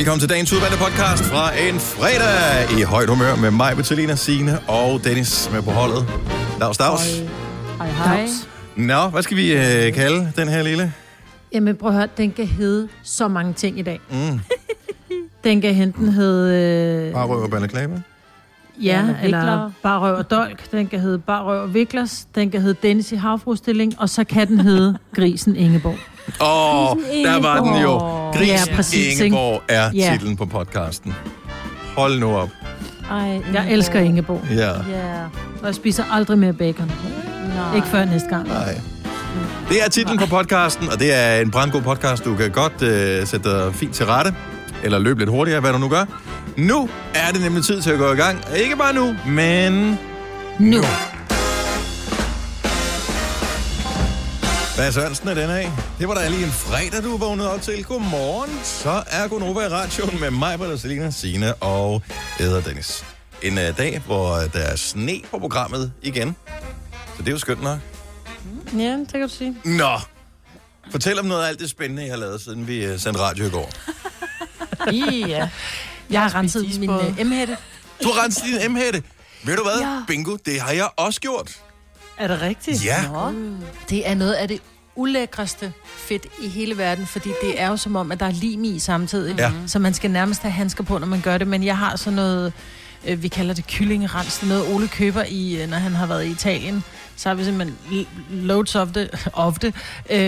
Velkommen til dagens udvalgte podcast fra en fredag i højt humør med mig, Bettelina, Signe og Dennis med på holdet. Dags, dags. Hej, hej. Nå, hvad skal vi øh, kalde den her lille? Jamen prøv at høre, den kan hedde så mange ting i dag. Mm. Den kan enten hedde... Øh, Bare røv og balleklabe. ja, Eller eller. Bare Røv og Dolk. Den kan hedde Bare Røv og Viklers. Den kan hedde Dennis i havfrustilling. Og så kan den hedde Grisen Ingeborg. Åh, oh, der var den jo. Gris Ja, præcis, Ingeborg er Ja. titlen på podcasten. Hold nu op. Ej, Jeg elsker Ingeborg. Ja. Ja. Og jeg spiser aldrig mere bacon. Nej. Ikke før næste gang. Nej. Det er titlen på podcasten, og det er en brandgod podcast. Du kan godt øh, sætte dig fint til rette, eller løbe lidt hurtigere, hvad du nu gør. Nu er det nemlig tid til at gå i gang. Ikke bare nu, men Nu. Hvad Sørensen er den af? Det var da lige en fredag, du vågnede op til. Godmorgen. Så er Gunova i radioen med mig, Britta, Selina, Signe og Æder Dennis. En uh, dag, hvor der er sne på programmet igen. Så det er jo skønt nok. Ja, det kan du sige. Nå, fortæl om noget af alt det spændende, I har lavet, siden vi uh, sendte radio i går. Ja. Jeg har renset min uh, M-hætte. Du har renset din M-hætte. Ved du hvad? Ja. Bingo, det har jeg også gjort. Er det rigtigt? Ja. Nå. Det er noget af det ulækreste fedt i hele verden, fordi det er jo som om, at der er lim i samtidig. Ja. Så man skal nærmest have handsker på, når man gør det. Men jeg har sådan noget, øh, vi kalder det kyllingerens, er noget Ole køber i, øh, når han har været i Italien. Så har vi simpelthen loads of det. Of det. Øh,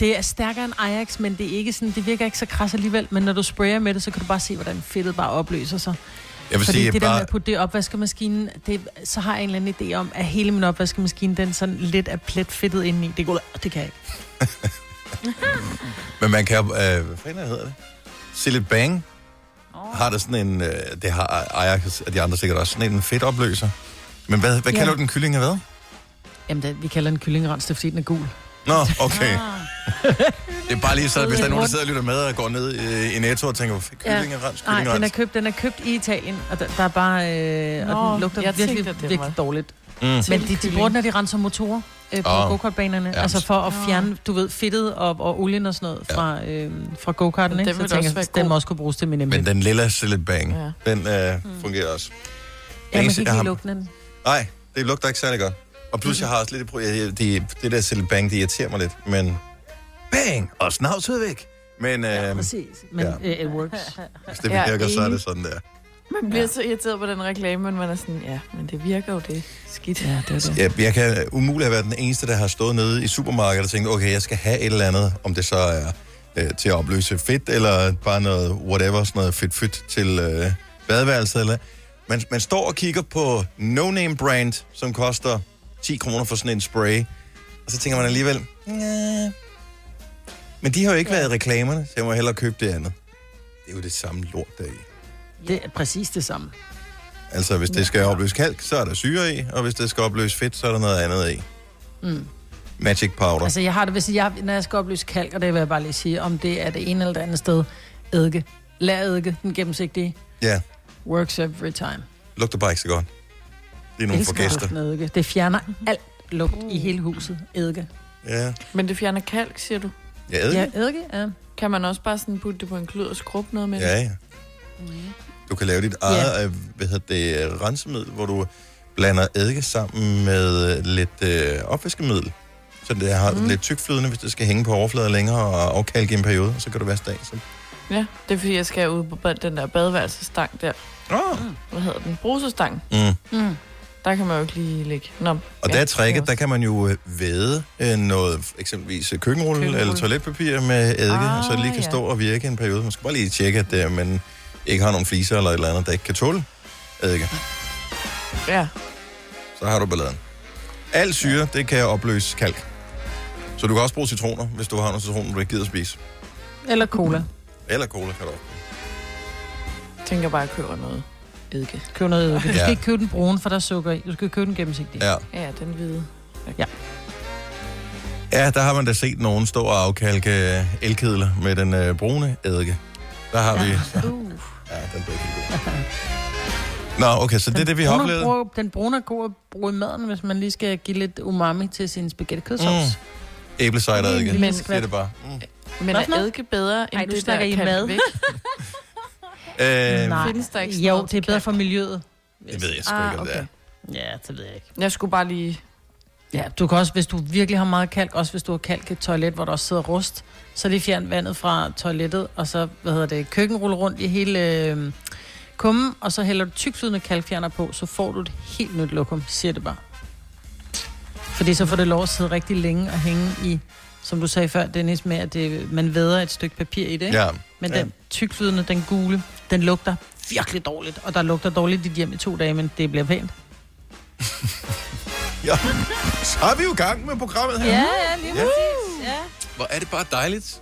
det er stærkere end Ajax, men det er ikke sådan, det virker ikke så kras alligevel. Men når du sprayer med det, så kan du bare se, hvordan fedtet bare opløser sig. Jeg vil Fordi sige, det der bare... med at putte det i opvaskemaskinen, det, så har jeg en eller anden idé om, at hele min opvaskemaskine, den sådan lidt er pletfedtet indeni. Det, går, det kan jeg ikke. Men man kan jo... Øh, hvad fanden hedder det? Sillet Bang oh. har det sådan en... Øh, det har Ajax og de andre sikkert også. Sådan en fedtopløser. Men hvad, hvad Ja. kalder du den kylling af hvad? Jamen, det, vi kalder den kyllingerens, det er fordi den er gul. Nå, okay. Det er bare lige så, hvis der er nogen, der sidder og lytter med og går ned i, i Netto og tænker, kylling er rens, Nej, den er købt, den er købt i Italien, og der, der er bare... Øh, Nå, og den lugter jeg virkelig, tænkte, det virkelig var- dårligt. Mm. Men de, de bruger den, når de renser motorer øh, på oh. go-kartbanerne. Ja. Altså for at fjerne, du ved, fedtet og, og olien og sådan noget fra, øh, fra go-karten. Ikke? den Så jeg tænker, også den må også kunne bruges til min Men nemlig. den lille Sillet Bang, Ja. den øh, fungerer også. Ja, man kan ikke jeg lugten af den. Nej, det lugter ikke særlig godt. Og plus, jeg har også lidt... et pro- jeg- Det, det der Sillet Bang, det irriterer mig lidt. Men bang! Og snavset væk. Men øh, Ja, præcis. Men ja. ja. it works. hvis det er virker, så er det sådan der. Man bliver så irriteret på den reklame, men man er sådan, ja, men det virker jo det. Skidt. Ja, det er det. Jeg, jeg kan umuligt have været den eneste, der har stået nede i supermarkedet og tænkt, okay, jeg skal have et eller andet, om det så er øh, til at opløse fedt, eller bare noget whatever, sådan noget fedt-fedt til øh, badeværelset. Eller. Man, man står og kigger på no-name brand, som koster 10 kroner for sådan en spray, og så tænker man alligevel. Men de har jo ikke ja. været i reklamerne, så jeg må hellere købe det andet. Det er jo det samme lort der er i. Det er præcis det samme. Altså, hvis det skal opløse kalk, så er der syre i, og hvis det skal opløse fedt, så er der noget andet i. Mm. Magic powder. Altså, jeg har det, hvis jeg, når jeg skal opløse kalk, og det vil jeg bare lige sige, om det er det ene eller det andet sted, eddike. Lær eddike, den gennemsigtige. Ja, Works every time. lugter bare ikke så godt. Det er nogle for gæster. Det fjerner alt lugt i hele huset. Eddike. Ja, Men det fjerner kalk, siger du. Ja, eddike. Ja, eddike, ja. Kan man også bare sådan putte det på en klud og skrubbe noget med det? Ja, ja. Du kan lave dit eget, øh, hvad hedder det, rensemiddel, hvor du blander eddike sammen med øh, lidt øh, opvaskemiddel. Så det har mm. lidt tykflydende, hvis det skal hænge på overfladen længere og afkalke i en periode, og så kan du vaske det af. Så... Ja, det er fordi, jeg skal ud på den der badeværelsestang der. Oh. Hvad hedder den? Brusestang. Mm. Mm. Der kan man jo ikke lige lægge. Nå, Og ja, der er det tricket, der kan man jo øh, væde øh, noget, eksempelvis øh, køkkenrulle Køkkenrulle. eller toiletpapir med eddike, Ah, og så det lige kan ja. stå og virke en periode. Man skal bare lige tjekke, at øh, man ikke har nogen fliser eller et eller andet, der ikke kan tåle eddike. Ja, Så har du balladen. Al syre, det kan opløse kalk. Så du kan også bruge citroner, hvis du har nogle citroner, du ikke gider at spise. Eller cola. Eller cola kan du også. jeg tænker bare, at jeg køber noget eddike. Køb noget eddike. Du skal Ja. ikke købe den brune, for der er sukker i. Du skal købe den gennemsigtige. Ja. Ja, den hvide. ja, der har man da set nogen stå og afkalke øh, elkedler med den øh, brune eddike. Der har vi... Så, Uh. ja, den blev ikke god. Nå, okay, så det er det, vi har oplevet. Bruger, den brune er god at bruge i maden, hvis man lige skal give lidt umami til sin spaghetti kødsovs. Mm. Æblecider eddike. Men- Det er det bare. Mm. Men Hvad er eddike bedre end Ej, du det snakker i mad. Øh, Nej, findes der ikke sådan jo, noget det er bedre for miljøet. det ved jeg sgu Ah, ikke, om det okay. er. Ja, det ved jeg ikke. Jeg skulle bare lige... Ja, du kan også, hvis du virkelig har meget kalk, også hvis du har kalk i et toilet, hvor der også sidder rust, så lige fjern vandet fra toilettet, og så, hvad hedder det, køkkenrulle rundt i hele øh, kummen, og så hælder du tykflydende kalkfjerner på, så får du et helt nyt lokum, siger det bare. Fordi så får det lov at sidde rigtig længe og hænge i, som du sagde før, Dennis, med at det, man væder et stykke papir i det, ikke? Ja. Men Ja. den tykflydende, den gule, den lugter virkelig dårligt, og der lugter dårligt i dit hjem i to dage, men det bliver pænt. ja. Så er vi jo i gang med programmet her. ja, lige Ja. præcis. Ja. Hvor er det bare dejligt.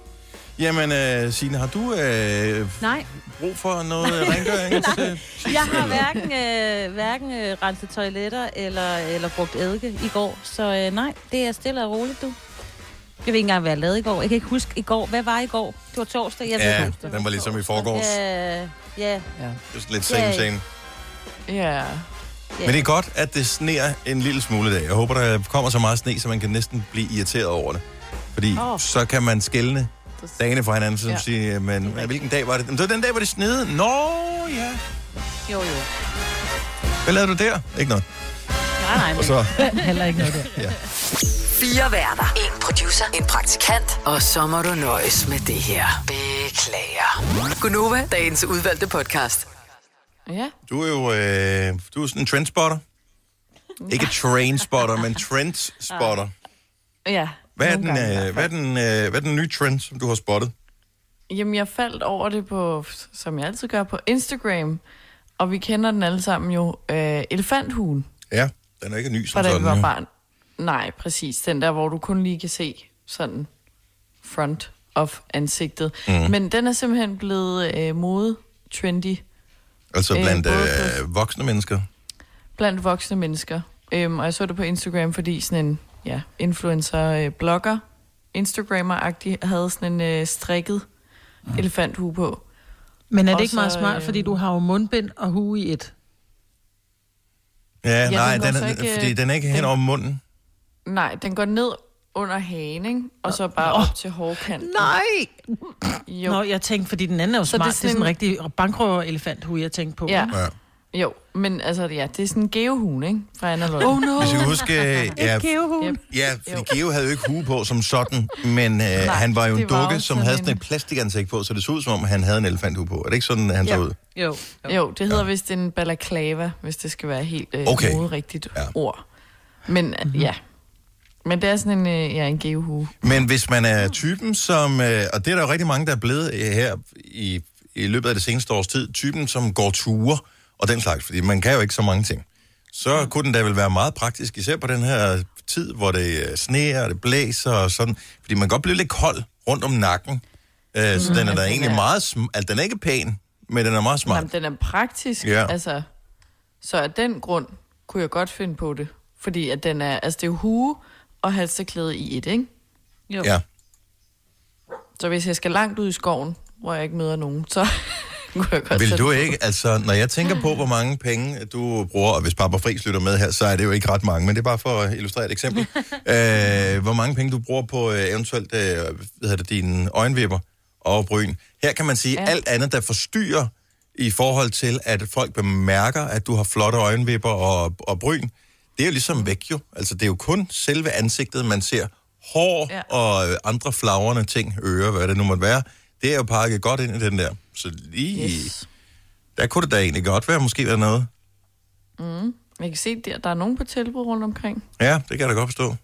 Jamen, øh, Signe, har du øh, Nej, brug for noget rengøring? til- jeg har hverken, øh, hverken øh, renset toiletter eller, eller brugt eddike i går, så øh, nej, det er stille og roligt, du. Jeg ved ikke engang, hvad jeg lavede i går. Jeg kan ikke huske i går. Hvad var i går? Det var torsdag. Jeg ved Ja, torsdag. den var ligesom i forgårs. Ja, ja. Just lidt same, Ja. same. Ja. Men det er godt, at det sneer en lille smule i dag. Jeg håber, der kommer så meget sne, så man kan næsten blive irriteret over det. Fordi Åh. så kan man skælne dagene fra hinanden, så Ja. ja. sige, men hvilken dag var det? Men det var den dag, hvor det snede. Nå, ja. Jo, jo. Hvad lavede du der? Ikke noget. Nej, nej, Og så, Heller ikke noget der. Fire værter. En producer. En praktikant. Og så må du nøjes med det her. Beklager. Gunova, dagens udvalgte podcast. Ja. du er jo øh, du er sådan en trendspotter. Ikke trainspotter, men trendspotter. Ja. Hvad er, den, gange øh, hvad, er den, øh, hvad er den nye trend, som du har spottet? Jamen, jeg faldt over det på, som jeg altid gør, på Instagram. Og vi kender den alle sammen jo. Øh, elefanthuen, Ja, den er ikke ny som sådan. var jo. barn. Nej, præcis. Den der, hvor du kun lige kan se sådan front of ansigtet. Mm. Men den er simpelthen blevet øh, mode trendy Altså Øh, blandt både øh, voksne mennesker. blandt voksne mennesker. Øhm, og jeg så det på Instagram, fordi sådan en ja, influencer-blogger, Instagrammer-agtig, havde sådan en øh, strikket Mhm. elefanthue på. Men er det ikke meget smart, øh, fordi du har jo mundbind og hue i et? Ja, den nej, den så er, ikke, fordi den er ikke den- hen over munden. Nej, den går ned under hagen, ikke? og så bare op til hårkanten. Nej! Jo, Nå, jeg tænkte, fordi den anden er jo Så smart. det er Det er sådan, sådan en rigtig bankrøver-elefanthue, jeg tænkte på. Ja. Ja. Jo, men altså, ja, det er sådan en geohue, ikke? Fra Anna Løg. Oh no! Hvis jeg kan huske, ja, gævehul. Yep. ja, fordi Jo. Geo havde jo ikke hue på som sådan, men øh, han var jo en dukke, jo som havde sådan en- et plastikansigt på, så det så ud som om, han havde en elefanthue på. Er det ikke sådan, han så Ja. ud? Jo. Jo, det hedder vist en balaclava, hvis det skal være helt øh, Okay. rigtigt Ja. ja. ord. Men mm-hmm. ja, men det er sådan en, øh, ja, en geohue. Men hvis man er typen, som... Øh, og det er der jo rigtig mange, der er blevet øh, her i, i løbet af det seneste års tid, typen, som går ture og den slags, fordi man kan jo ikke så mange ting. Så kunne den da vel være meget praktisk, især på den her tid, hvor det øh, sneer og det blæser og sådan. Fordi man kan godt blive lidt kold rundt om nakken. Øh, så den er da egentlig er- meget... Sm- altså, den er ikke pæn, men den er meget smart. Jamen, den er praktisk, Ja. altså. Så af den grund kunne jeg godt finde på det. Fordi at den er, altså det er hue og halsterklæde i et, ikke? Jo. Ja. Så hvis jeg skal langt ud i skoven, hvor jeg ikke møder nogen, så Vil du ikke, altså, når jeg tænker på, hvor mange penge du bruger, og hvis Papa Friis lytter med her, så er det jo ikke ret mange, men det er bare for at illustrere et eksempel. øh, hvor mange penge du bruger på øh, eventuelt, øh, hvad hedder det, dine øjenvipper og bryn. Her kan man sige, ja. Alt andet, der forstyrrer i forhold til, at folk bemærker, at du har flotte øjenvipper og, og bryn, det er jo ligesom væk jo. Altså, det er jo kun selve ansigtet, man ser. Hår ja. Og andre flagrende ting, ører, hvad det nu måtte være, det er jo pakket godt ind i den der. Så lige... Yes. Der kunne det da egentlig godt være, måske være noget. Jeg kan se, der, der er nogen på tilbud rundt omkring. Ja, det kan jeg da godt forstå.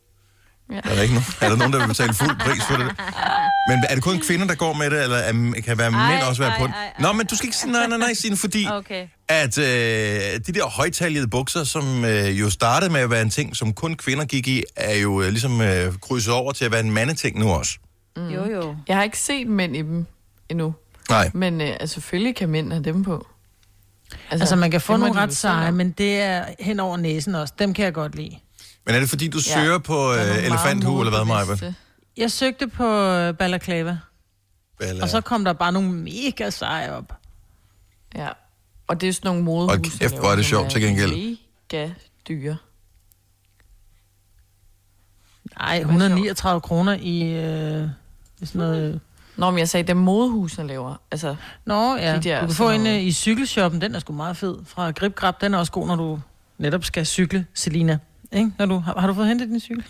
Ja. Er der, ikke nogen, er der nogen, der vil betale fuld pris for det? Men er det kun kvinder, der går med det, eller er, kan være Ej, mænd også være ej, på ej. Nå, men du skal ikke sige nej, nej, nej, Signe, fordi Okay. at øh, de der højtaljede bukser, som øh, jo startede med at være en ting, som kun kvinder gik i, er jo øh, ligesom øh, krydset over til at være en mandeting nu også. Mm. Jo, jo. Jeg har ikke set mænd i dem endnu. Nej. Men øh, altså, selvfølgelig kan mænd have dem på. Altså, man kan få nogle ret seje, men det er hen over næsen også. Dem kan jeg godt lide. Men er det fordi, du Ja, søger på øh, elefanthue, eller hvad, Maja? Jeg søgte på øh, balaclava, og så kom der bare nogle mega seje op. Ja. Og det er sådan nogle modehuse. Hold kæft, hvor er det sjovt til gengæld. Mega dyre. Nej, Det var 139 kroner i, øh, i sådan noget Nå, men jeg sagde, det modehusene laver. Altså, Nå, ja. De der du kan få en noget- øh, i cykelshoppen, den er sgu meget fed. Fra Grip Grab, den er også god, når du netop skal cykle, Selina. Ikke? Når du, har, har du fået hentet din cykel?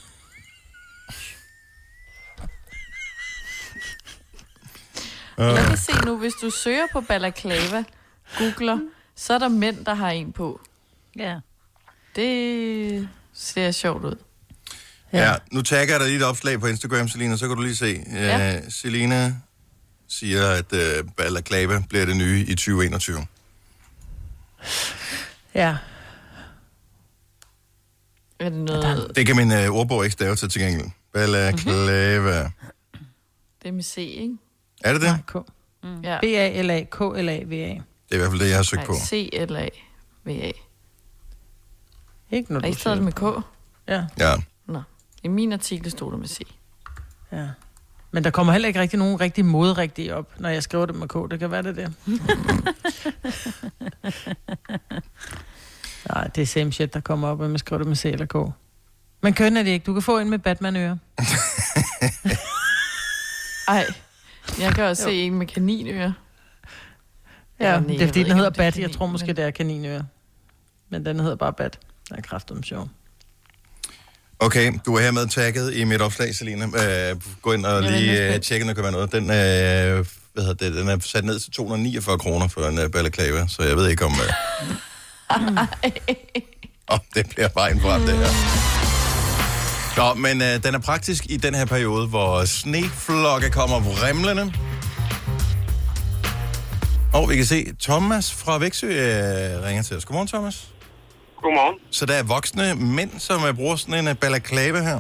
jeg kan se nu, hvis du søger på balaclava, googler, så er der mænd, der har en på. Ja. Det ser sjovt ud. Ja. ja, nu tagger jeg dig lige et opslag på Instagram, Selina, så kan du lige se. Ja. Uh, Selina siger, at uh, balaclava bliver det nye i 2021. Ja. Er det noget... Det kan min uh, ordbog ikke stave til til gengæld. Balaclava. Det er med C, ikke? Er det det? Nej, K. Ja. B-A-L-A-K-L-A-V-A. Det er i hvert fald det, jeg har søgt Nej, på. C-L-A-V-A. Ikke når du ikke stadig med K? Ja, Ja. I min artikel stod der med C. ja. Men der kommer heller ikke rigtig nogen rigtig moderigtige op, når jeg skriver det med K. Det kan være det der. Nej, det er same shit, der kommer op, når man skriver det med C eller K. Men køn er det ikke. Du kan få en med Batman-ører. Ej, jeg kan også se en med kaninører. Ja, nej, det er fordi, den hedder om er Bat. Jeg tror måske, men- det er kaninører. Men den hedder bare Bat. Der er kraftigt sjov. Okay, du er hermed tagget i mit opslag, Selina. Uh, gå ind og lige uh, tjekke, når der kan være noget. Den, uh, hvad hedder det, den er sat ned til 249 kroner for en uh, balaclava, så jeg ved ikke om... Uh, om det bliver vejen frem, det her. Nå, men uh, den er praktisk i den her periode, hvor sneflokke kommer vrimlende. Og vi kan se, Thomas fra Væksø uh, ringer til os. Godmorgen, Thomas. Godmorgen. Så der er voksne mænd, som uh, bruger sådan en uh, balaclava her.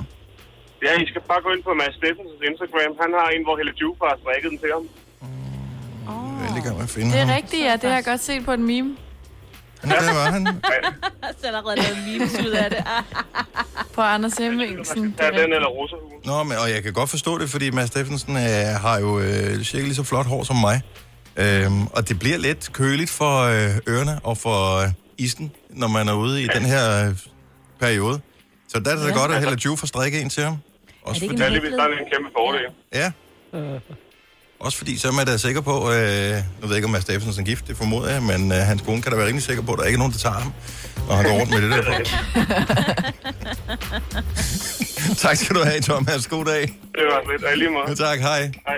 Ja, I skal bare gå ind på Mads Steffensens Instagram. Han har en, hvor Helle Jufa har strikket den til ham. Jeg er lige i gang med at finde Det er ham. rigtigt, ja. Det har jeg godt set på en meme. Ja, der var han. Så er allerede lavet memes ud af det. På Anders Hemmingsen. Ja, den eller rosahugen. Nå, men, og jeg kan godt forstå det, fordi Mads Steffensen øh, har jo øh, cirka lige så flot hår som mig. Øhm, og det bliver lidt køligt for øh, ørerne og for øh, isen, når man er ude i den her øh, periode. Så der er det da godt, at Hella Ju får strikke en til ham. Også det ikke fordi, Ja, lige hvis der er en kæmpe fordel. ja. Også fordi, så er man da sikker på, øh, nu ved jeg ikke, om Mads Steffensen er gift, det formoder jeg, men øh, hans kone kan da være rimelig sikker på, at der ikke er nogen, der tager ham, når han går rundt med det der tak skal du have, Thomas. God dag. Det var lidt. Ja, lige Ja, meget. tak, hej. Hej.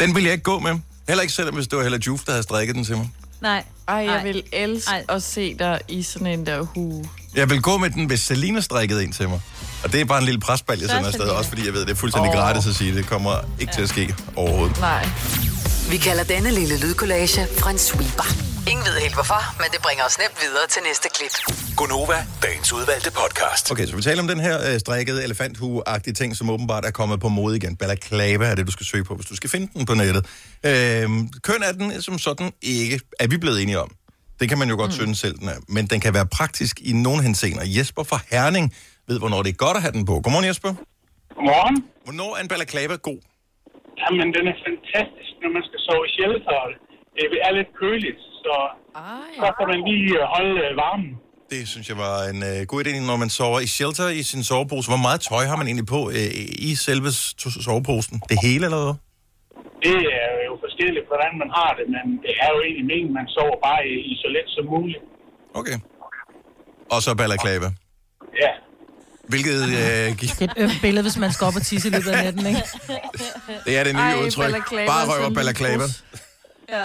Den vil jeg ikke gå med. Heller ikke selvom, hvis det var Hella Juf, der havde strikket den til mig. Nej. Ej, jeg Ej. vil elske Ej. at se dig i sådan en der hue. Jeg vil gå med den, hvis Selina strikkede en til mig. Og det er bare en lille presbal, jeg sender afsted. Også fordi jeg ved, det er fuldstændig Åh. gratis at sige. Det kommer ikke til at ske overhovedet. Nej. Vi kalder denne lille lydkollage en sweeper. Ingen ved helt hvorfor, men det bringer os nemt videre til næste klip. Gunova, dagens udvalgte podcast. Okay, så vi taler om den her øh, strikkede elefanthue-agtige ting, som åbenbart er kommet på mode igen. Balaclava er det, du skal søge på, hvis du skal finde den på nettet. Øhm, køn er den som sådan ikke, er vi blevet enige om. Det kan man jo godt mm. synes selv, den er. Men den kan være praktisk i nogle henseender. Jesper fra Herning ved, hvornår det er godt at have den på. Godmorgen, Jesper. Godmorgen. Hvornår er en balaclava god? Jamen, den er fantastisk, når man skal sove i shelter. Det er lidt køligt, så, Ej, så kan man lige øh, holde øh, varmen. Det synes jeg var en øh, god idé, når man sover i shelter i sin sovepose. Hvor meget tøj har man egentlig på øh, i selve soveposen? Det hele eller hvad? Det er jo forskelligt, hvordan man har det, men det er jo egentlig meningen, man sover bare i, i så let som muligt. Okay. Og så balaclava. Ja. Hvilket øh, gi- Det er et ømt billede, hvis man skal op og tisse i løbet af natten, ikke? det er det nye Ej, udtryk. Bare røver lydbrus. Ja.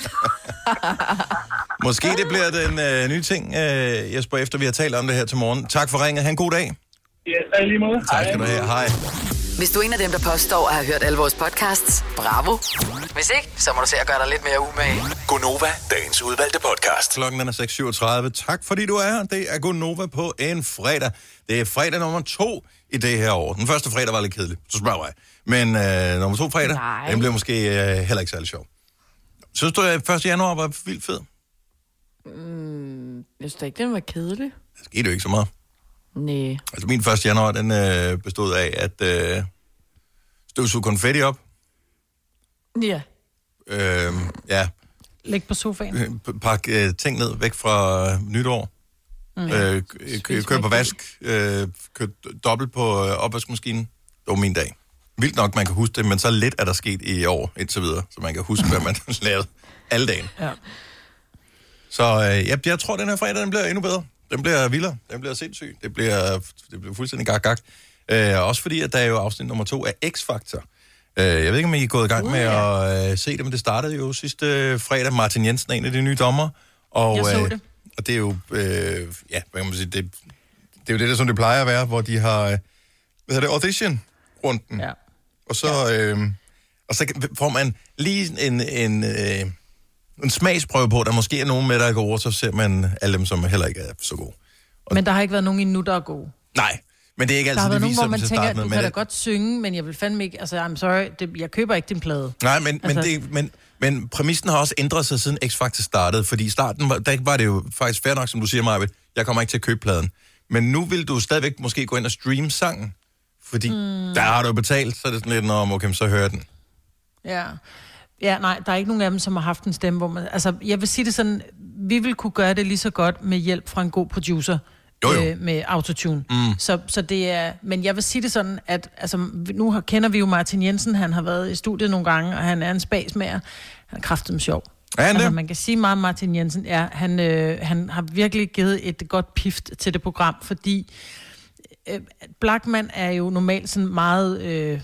Måske det bliver den øh, nye ting, øh, Jesper, efter vi har talt om det her til morgen. Tak for ringet. Ha' en god dag. Ja, lige måde. Tak skal du have. Hej. Hvis du er en af dem, der påstår at have hørt alle vores podcasts, bravo. Hvis ikke, så må du se at gøre dig lidt mere umage. Gunova, dagens udvalgte podcast. Klokken er 6.37. Tak fordi du er her. Det er Gun Nova på en fredag. Det er fredag nummer to i det her år. Den første fredag var lidt kedelig, så spørger jeg. Men øh, nummer to fredag, Nej. den blev måske øh, heller ikke særlig sjov. Synes du, at 1. januar var vildt fed? Jeg synes da ikke, den var kedelig. Det skete jo ikke så meget. Nej. Altså min 1. januar, den øh, bestod af at øh, støvsuge konfetti op. Ja. Øh, ja, Læg på sofaen. øh, pakke øh, ting ned væk fra øh, nytår. Mm. Øh, k- k- køre på vask. Øh, køre dobbelt på øh, opvaskemaskinen. Det var min dag. Vildt nok, man kan huske det, men så lidt er der sket i år indtil videre, så man kan huske, hvad man lavet alle dagen. Ja. Så øh, jeg, jeg tror, den her fredag, den bliver endnu bedre. Den bliver vildere. Den bliver sindssyg. Det bliver, det bliver fuldstændig gak, gak. Øh, også fordi, at der er jo afsnit nummer to af X-Factor. Øh, jeg ved ikke, om I er gået i gang Uh, med ja. at øh, se det, men det startede jo sidste øh, fredag. Martin Jensen er en af de nye dommer. Og, Jeg så øh, det. og det er jo, øh, ja, hvad kan man sige, det, det er jo det, der, som det plejer at være, hvor de har, øh, hvad hedder det, audition-runden. Ja. Og så, øh, og så får man lige en, en, øh, en smagsprøve på, der måske er nogen med, der er gode, og så ser man alle dem, som heller ikke er så gode. Men der har ikke været nogen endnu, der er gode. Nej, men det er ikke Der altid, har været det nogen, viser hvor man tænker, starten. du med, kan da godt synge, men jeg vil fandme ikke, altså I'm sorry, det, jeg køber ikke din plade. nej, men, altså, men, det, men, men præmissen har også ændret sig, siden X-Factor startede, fordi i starten var, der var det jo faktisk fair nok, som du siger, Marvind, jeg kommer ikke til at købe pladen. Men nu vil du stadigvæk måske gå ind og streame sangen, fordi mm. der har du betalt, så er det sådan lidt, om okay, så hører den. Ja. Ja, nej, der er ikke nogen af dem, som har haft en stemme, hvor man... Altså, jeg vil sige det sådan, vi vil kunne gøre det lige så godt med hjælp fra en god producer. Jo, jo. Øh, med autotune. Mm. Så, så det er... Men jeg vil sige det sådan, at altså, nu har, kender vi jo Martin Jensen, han har været i studiet nogle gange, og han er en spasmager. Han er kraftigt sjov. Er han altså, det? man kan sige meget om Martin Jensen, er, han, øh, han har virkelig givet et godt pift til det program, fordi øh, Blackman er jo normalt sådan meget øh,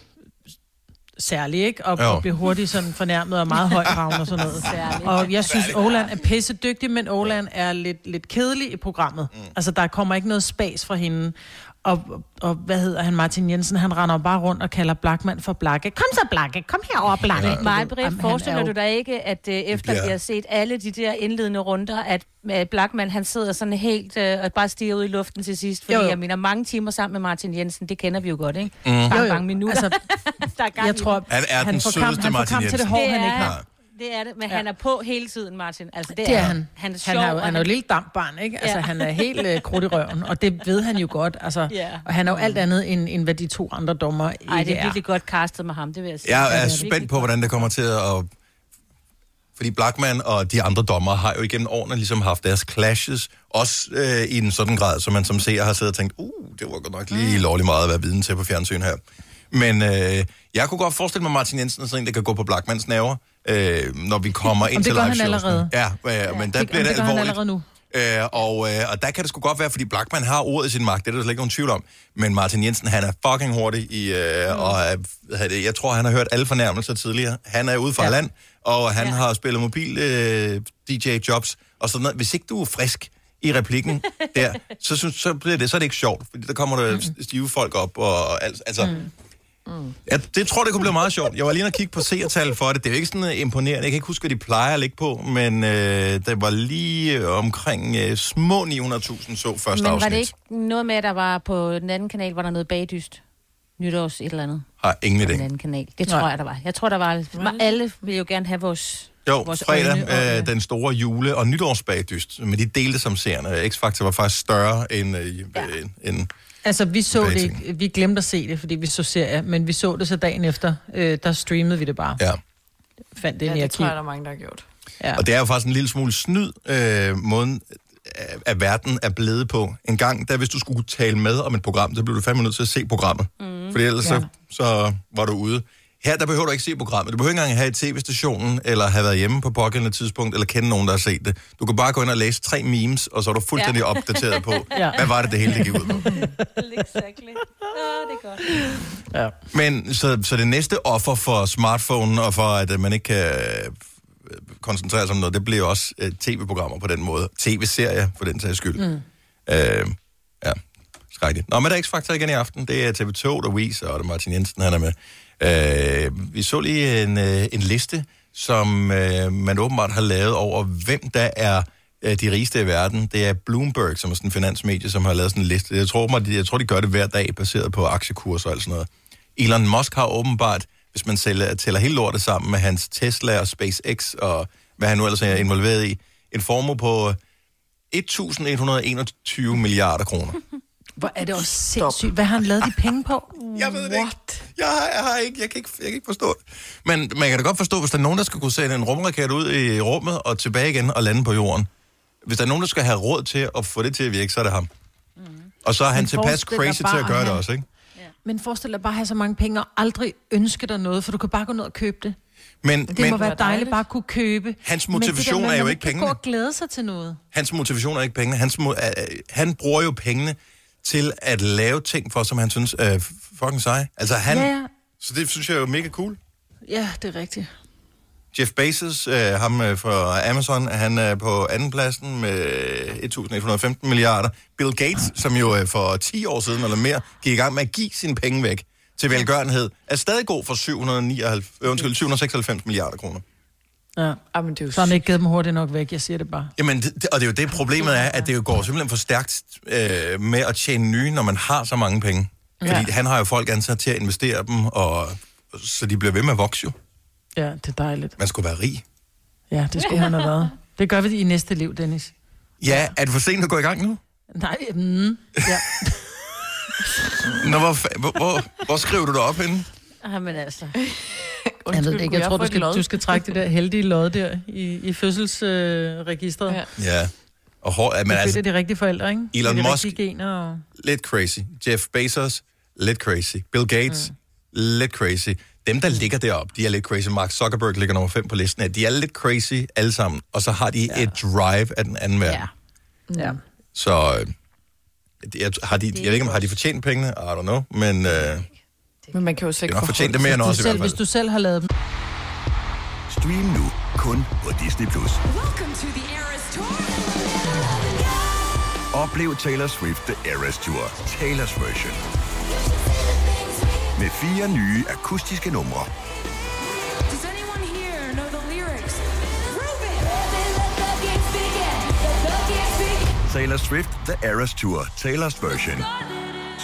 særlig, ikke? Og, Jo. og bliver hurtigt sådan fornærmet og meget højtravn og sådan noget. Særlig. Og jeg synes, Oland er pisse dygtig, men Oland er lidt, lidt kedelig i programmet. Mm. Altså, der kommer ikke noget spas fra hende. Og, og hvad hedder han, Martin Jensen, han render bare rundt og kalder Blackman for Blakke. Kom så, Blakke, kom herover, Blakke. Ja. Mig, Jamen, Britt, han forestiller er jo- du dig ikke, at uh, efter bliver- vi har set alle de der indledende runder, at uh, Blackman, han sidder sådan helt uh, og bare stiger ud i luften til sidst? Fordi Jo, jo. jeg mener, mange timer sammen med Martin Jensen, det kender vi jo godt, ikke? Mm. Bare Jo, jo. mange minutter. Altså, der er gang jeg tror. Han er den får sødeste kamp, han får Martin kamp til det Jensen. hår, Det han ikke er- har. Det er det, men Ja. han er på hele tiden, Martin. Altså, det, Det er er han. Han er Han, sjov, er jo, og han er jo et lille dampbarn, ikke? Altså, Ja. han er helt øh, krudt i røven, og det ved han jo godt. Altså, Ja. Og han er jo alt andet, end, end hvad de to andre dommer ikke Ej, det er er. virkelig godt castet med ham, det vil jeg sige. Jeg er virkelig spændt på, hvordan det kommer til at... Fordi Blackman og de andre dommer har jo igennem årene ligesom haft deres clashes, også øh, i en sådan grad, så man som seer har siddet og tænkt, uh, det var godt nok Mm. lige lovlig meget at være viden til på fjernsyn her. Men øh, jeg kunne godt forestille mig Martin Jensen er sådan en, der kan gå på Blackmans nerver, øh, når vi kommer ind det til gør han liveshowsene. allerede. Ja, øh, men der Det, bliver det, det gør han alvorligt. allerede nu. Øh, og, øh, og der kan det sgu godt være, fordi Blackman har ordet i sin magt, det er der slet ikke nogen tvivl om. Men Martin Jensen, han er fucking hurtig, i, øh, mm. og øh, jeg tror, han har hørt alle fornærmelser tidligere. Han er ude fra ja. Ja. land, og han ja. Ja. har spillet mobil øh, DJ-jobs og sådan noget. Hvis ikke du er frisk i replikken der, så, synes, så, bliver det, så er det ikke sjovt, fordi der kommer der mm. stive folk op, og, og alt- altså... Mm. Mm. Jeg det tror, det kunne blive meget sjovt. Jeg var lige inde og kigge på seertal for det. Det er jo ikke sådan uh, imponerende. Jeg kan ikke huske, hvad de plejer at ligge på, men øh, det var lige øh, omkring øh, små 900.000 så første Men afsnit. var det ikke noget med, at der var på den anden kanal, var der noget bagdyst? Nytårs et eller andet? Har ingen På den idé. anden kanal. Det Nej. tror jeg, der var. Jeg tror, der var... Alle vil jo gerne have vores... Jo, vores fredag, øjne øh, den store jule- og nytårsbagdyst, men de delte som seerne. X-Factor var faktisk større end, øh, Ja. øh, end Altså, vi så det ikke. Vi glemte at se det, fordi vi så serier, men vi så det så dagen efter. Øh, der streamede vi det bare. ja. Fandt det Ja, i det tror arkiv. jeg, der er mange, der har gjort. Ja. Og det er jo faktisk en lille smule snyd, øh, måden, øh, at verden er blevet på. En gang, der hvis du skulle tale med om et program, så blev du fandme nødt til at se programmet. Mm. Fordi ellers ja. så, så var du ude. Her, der behøver du ikke se programmet. Du behøver ikke engang have et tv-stationen, eller have været hjemme på pågældende tidspunkt, eller kende nogen, der har set det. Du kan bare gå ind og læse tre memes, og så er du fuldstændig ja. opdateret på, Ja. hvad var det, det hele det gik ud på. Exactly. Ah, det er godt. Ja. Men så, så det næste offer for smartphone, og for at man ikke kan øh, koncentrere sig om noget, det bliver også øh, tv-programmer på den måde. TV-serier, for den sags skyld. Mm. Øh, ja, skrækkeligt. Nå, men der er X-Factor igen i aften. Det er TV2, der viser, og det er Martin Jensen, han er med. Øh, vi så lige en, øh, en liste, som øh, man åbenbart har lavet over, hvem der er øh, de rigeste i verden. Det er Bloomberg, som er sådan en finansmedie, som har lavet sådan en liste. Jeg tror, man, jeg tror, de gør det hver dag, baseret på aktiekurser og alt sådan noget. Elon Musk har åbenbart, hvis man tæller, tæller hele lortet sammen med hans Tesla og SpaceX og hvad han nu ellers er involveret i, en formue på øh, 1.121 milliarder kroner. Hvor er det også sindssygt. Hvad har han lavet de penge på? Jeg ved det ikke. Jeg, har, jeg, har ikke, jeg, kan ikke, jeg kan ikke forstå det. Men man kan da godt forstå, hvis der er nogen, der skal kunne sende en rumraket ud i rummet og tilbage igen og lande på jorden. Hvis der er nogen, der skal have råd til at få det til at virke, så er det ham. Og så er han Men tilpas crazy til at gøre at det også, ikke? Men forestil dig bare at have så mange penge og aldrig ønske dig noget, for du kan bare gå ned og købe det. Men, Det men må være dejligt dejligt. bare at kunne købe. Hans Men det der motivation er jo ikke kan pengene. gå og glæde sig til noget. hans motivation er ikke pengene. Hans, mo- øh, han bruger jo pengene til at lave ting for, som han synes er fucking seje. Altså han... Ja, ja. Så det synes jeg er jo mega cool. Ja, det er rigtigt. Jeff Bezos, øh, ham øh, fra Amazon, han er på anden pladsen med 1.115 milliarder. Bill Gates, som jo øh, for 10 år siden eller mere gik i gang med at give sine penge væk til velgørenhed, er stadig god for 799, øh, undskyld, 796 milliarder kroner. Ja. Ah, men det er jo Så har han ikke givet dem hurtigt nok væk, jeg siger det bare. Jamen, det, og det er jo det, problemet er, at det jo går simpelthen for stærkt øh, med at tjene nye, når man har så mange penge. Fordi Ja. han har jo folk ansat til at investere dem, og så de bliver ved med at vokse jo. Ja, det er dejligt. Man skulle være rig. Ja, det skulle han have været. Det gør vi i næste liv, Dennis. Ja, er det for sent at gå i gang nu? Nej, mm, ja. Nå, hvor, hvor, hvor, hvor skriver du det op henne? Ah, men altså. Jeg ved det ikke. Jeg tror, du skal, du skal trække det der heldige lod der i, i fødselsregistret. Ja. Ja. Ja. Og hår, men Men altså, det er de rigtige forældre, ikke? Elon det er de Musk- gener. Og... lidt crazy. Jeff Bezos, lidt crazy. Bill Gates, mm. lidt crazy. Dem, der ligger deroppe, de er lidt crazy. Mark Zuckerberg ligger nummer 5 på listen. af. De er lidt crazy alle sammen. Og så har de ja. et drive af den anden verden. Ja. Ja. Så øh, jeg, har de, jeg ved ikke, om har de fortjent pengene? I don't know. Men øh, Men man kan jo det sikkert er nok fortjent det mere end os i selv, hvert hvis fald. du selv har lavet dem. Stream nu kun på Disney+. Plus. Oplev Taylor Swift The Eras Tour, Taylor's version. Med fire nye akustiske numre. Taylor Swift The Eras Tour, Taylor's version.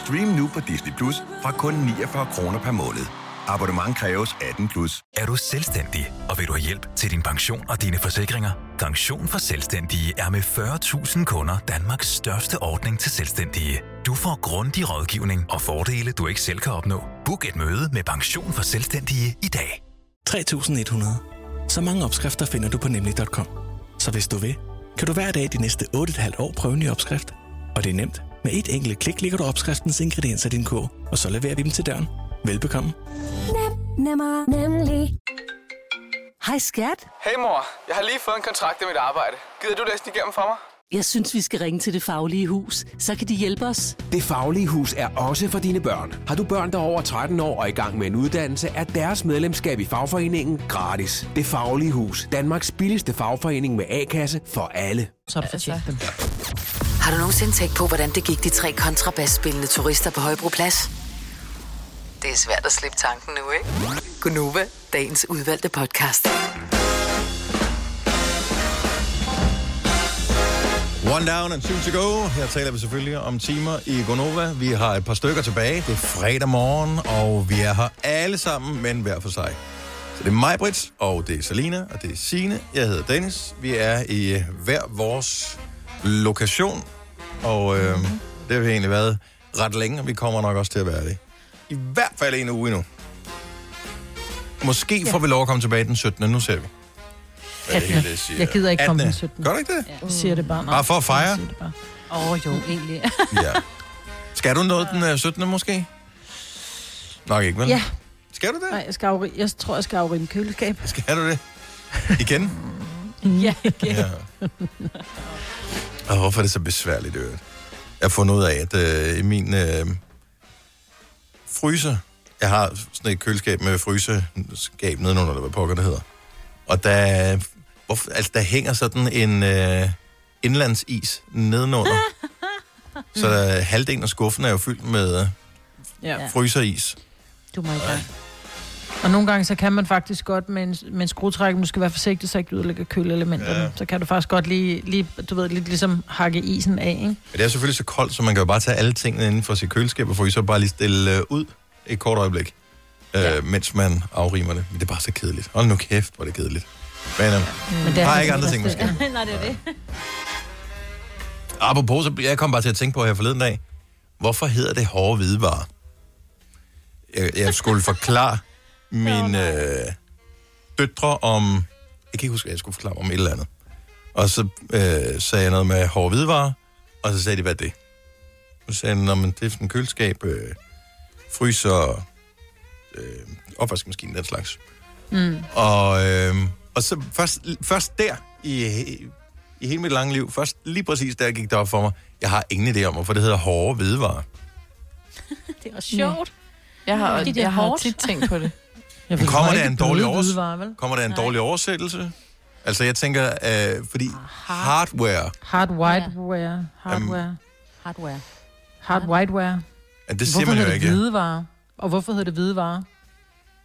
Stream nu på Disney Plus fra kun 49 kroner per måned. Abonnement kræves 18 plus. Er du selvstændig, og vil du have hjælp til din pension og dine forsikringer? Pension for Selvstændige er med 40.000 kunder Danmarks største ordning til selvstændige. Du får grundig rådgivning og fordele, du ikke selv kan opnå. Book et møde med Pension for Selvstændige i dag. 3100. Så mange opskrifter finder du på nemlig.com. Så hvis du vil, kan du hver dag de næste 8,5 år prøve en ny opskrift. Og det er nemt. Med et enkelt klik ligger du opskriftens ingredienser i din kog, og så leverer vi dem til døren. Velbekomme. Nemmer, nemlig. Hej skat. Hey mor, jeg har lige fået en kontrakt i mit arbejde. Gider du læse den igennem for mig? Jeg synes, vi skal ringe til Det Faglige Hus. Så kan de hjælpe os. Det Faglige Hus er også for dine børn. Har du børn, der er over 13 år og i gang med en uddannelse, er deres medlemskab i fagforeningen gratis. Det Faglige Hus. Danmarks billigste fagforening med A-kasse for alle. Så har du fortjent dem. Har du nogensinde tænkt på, hvordan det gik de tre kontrabasspillende turister på Højbroplads? Det er svært at slippe tanken nu, ikke? Gunova, dagens udvalgte podcast. One down and two to go. Her taler vi selvfølgelig om timer i Gonova. Vi har et par stykker tilbage. Det er fredag morgen, og vi er her alle sammen, men hver for sig. Så det er mig, Britt, og det er Salina, og det er Sine. Jeg hedder Dennis. Vi er i hver vores lokation, og øh, det har vi egentlig været ret længe, og vi kommer nok også til at være det. I hvert fald en uge endnu. Måske får vi lov at komme tilbage den 17. Nu ser vi. Hvad det 18.. hele siger. Jeg gider ikke komme den 18.. 17.. Gør du ikke det? Jeg siger det bare. nej. Bare for at fejre? Jeg. Åh, oh, jo, egentlig. Ja. Skal du noget den øh, 17. måske? Nok ikke, vel? Ja. Skal du det? Nej, jeg, skal afri- jeg tror, jeg skal afrime køleskab. Skal du det? Igen? Ja, igen. Ja. Og hvorfor er det så besværligt, øvrigt? Jeg har fundet ud af, at øh, i min øh, fryser, jeg har sådan et køleskab med fryseskab nedenunder, eller hvad pokker det hedder. Og der, hvorfor, altså, der hænger sådan en øh, indlandsis nedenunder. så der, halvdelen af skuffen er jo fyldt med øh, Ja. fryseris. Du må ikke gang. Og nogle gange, så kan man faktisk godt med en, med en skruetrækker, du skal være forsigtig, så ikke du ødelægger køleelementerne. Ja. Ja. Så kan du faktisk godt lige, lige, du ved, lidt ligesom hakke isen af, ikke? Men det er selvfølgelig så koldt, så man kan jo bare tage alle tingene inden for sit køleskab og fryse og bare lige stille øh, ud et kort øjeblik, ja. øh, mens man afrimer det. Men det er bare så kedeligt. Hold nu kæft, hvor er det kedeligt. Men, øh, Men det har er ikke altså andre ting, man skal. Nej, det er det. Apropos, så jeg kom bare til at tænke på her forleden dag, hvorfor hedder det hårde hvidevarer? Jeg, jeg skulle forklare mine øh, døtre om... Jeg kan ikke huske, at jeg skulle forklare om et eller andet. Og så øh, sagde jeg noget med hårde hvidevarer, og så sagde de, hvad er det? Så sagde jeg, "Nå, men det er sådan en køleskab, øh, fryser, øh, opvaskemaskinen, den slags. Mm. Og, øh, og så først, først der i, i hele mit lange liv, først lige præcis der gik det op for mig, jeg har ingen idé om, hvorfor det hedder hårde hvidevarer. Det er også sjovt. Jeg har, er jeg har tit tænkt på det. Men kommer der en dårlig, overs- kommer der en dårlig oversættelse? Altså, jeg tænker, øh, fordi hardware, Hard whiteware. Hardware. Hardware. Hard whiteware. ja, det siger Hvorfor man jo hedder ikke. det hvidevarer? Og hvorfor hedder det hvidevarer?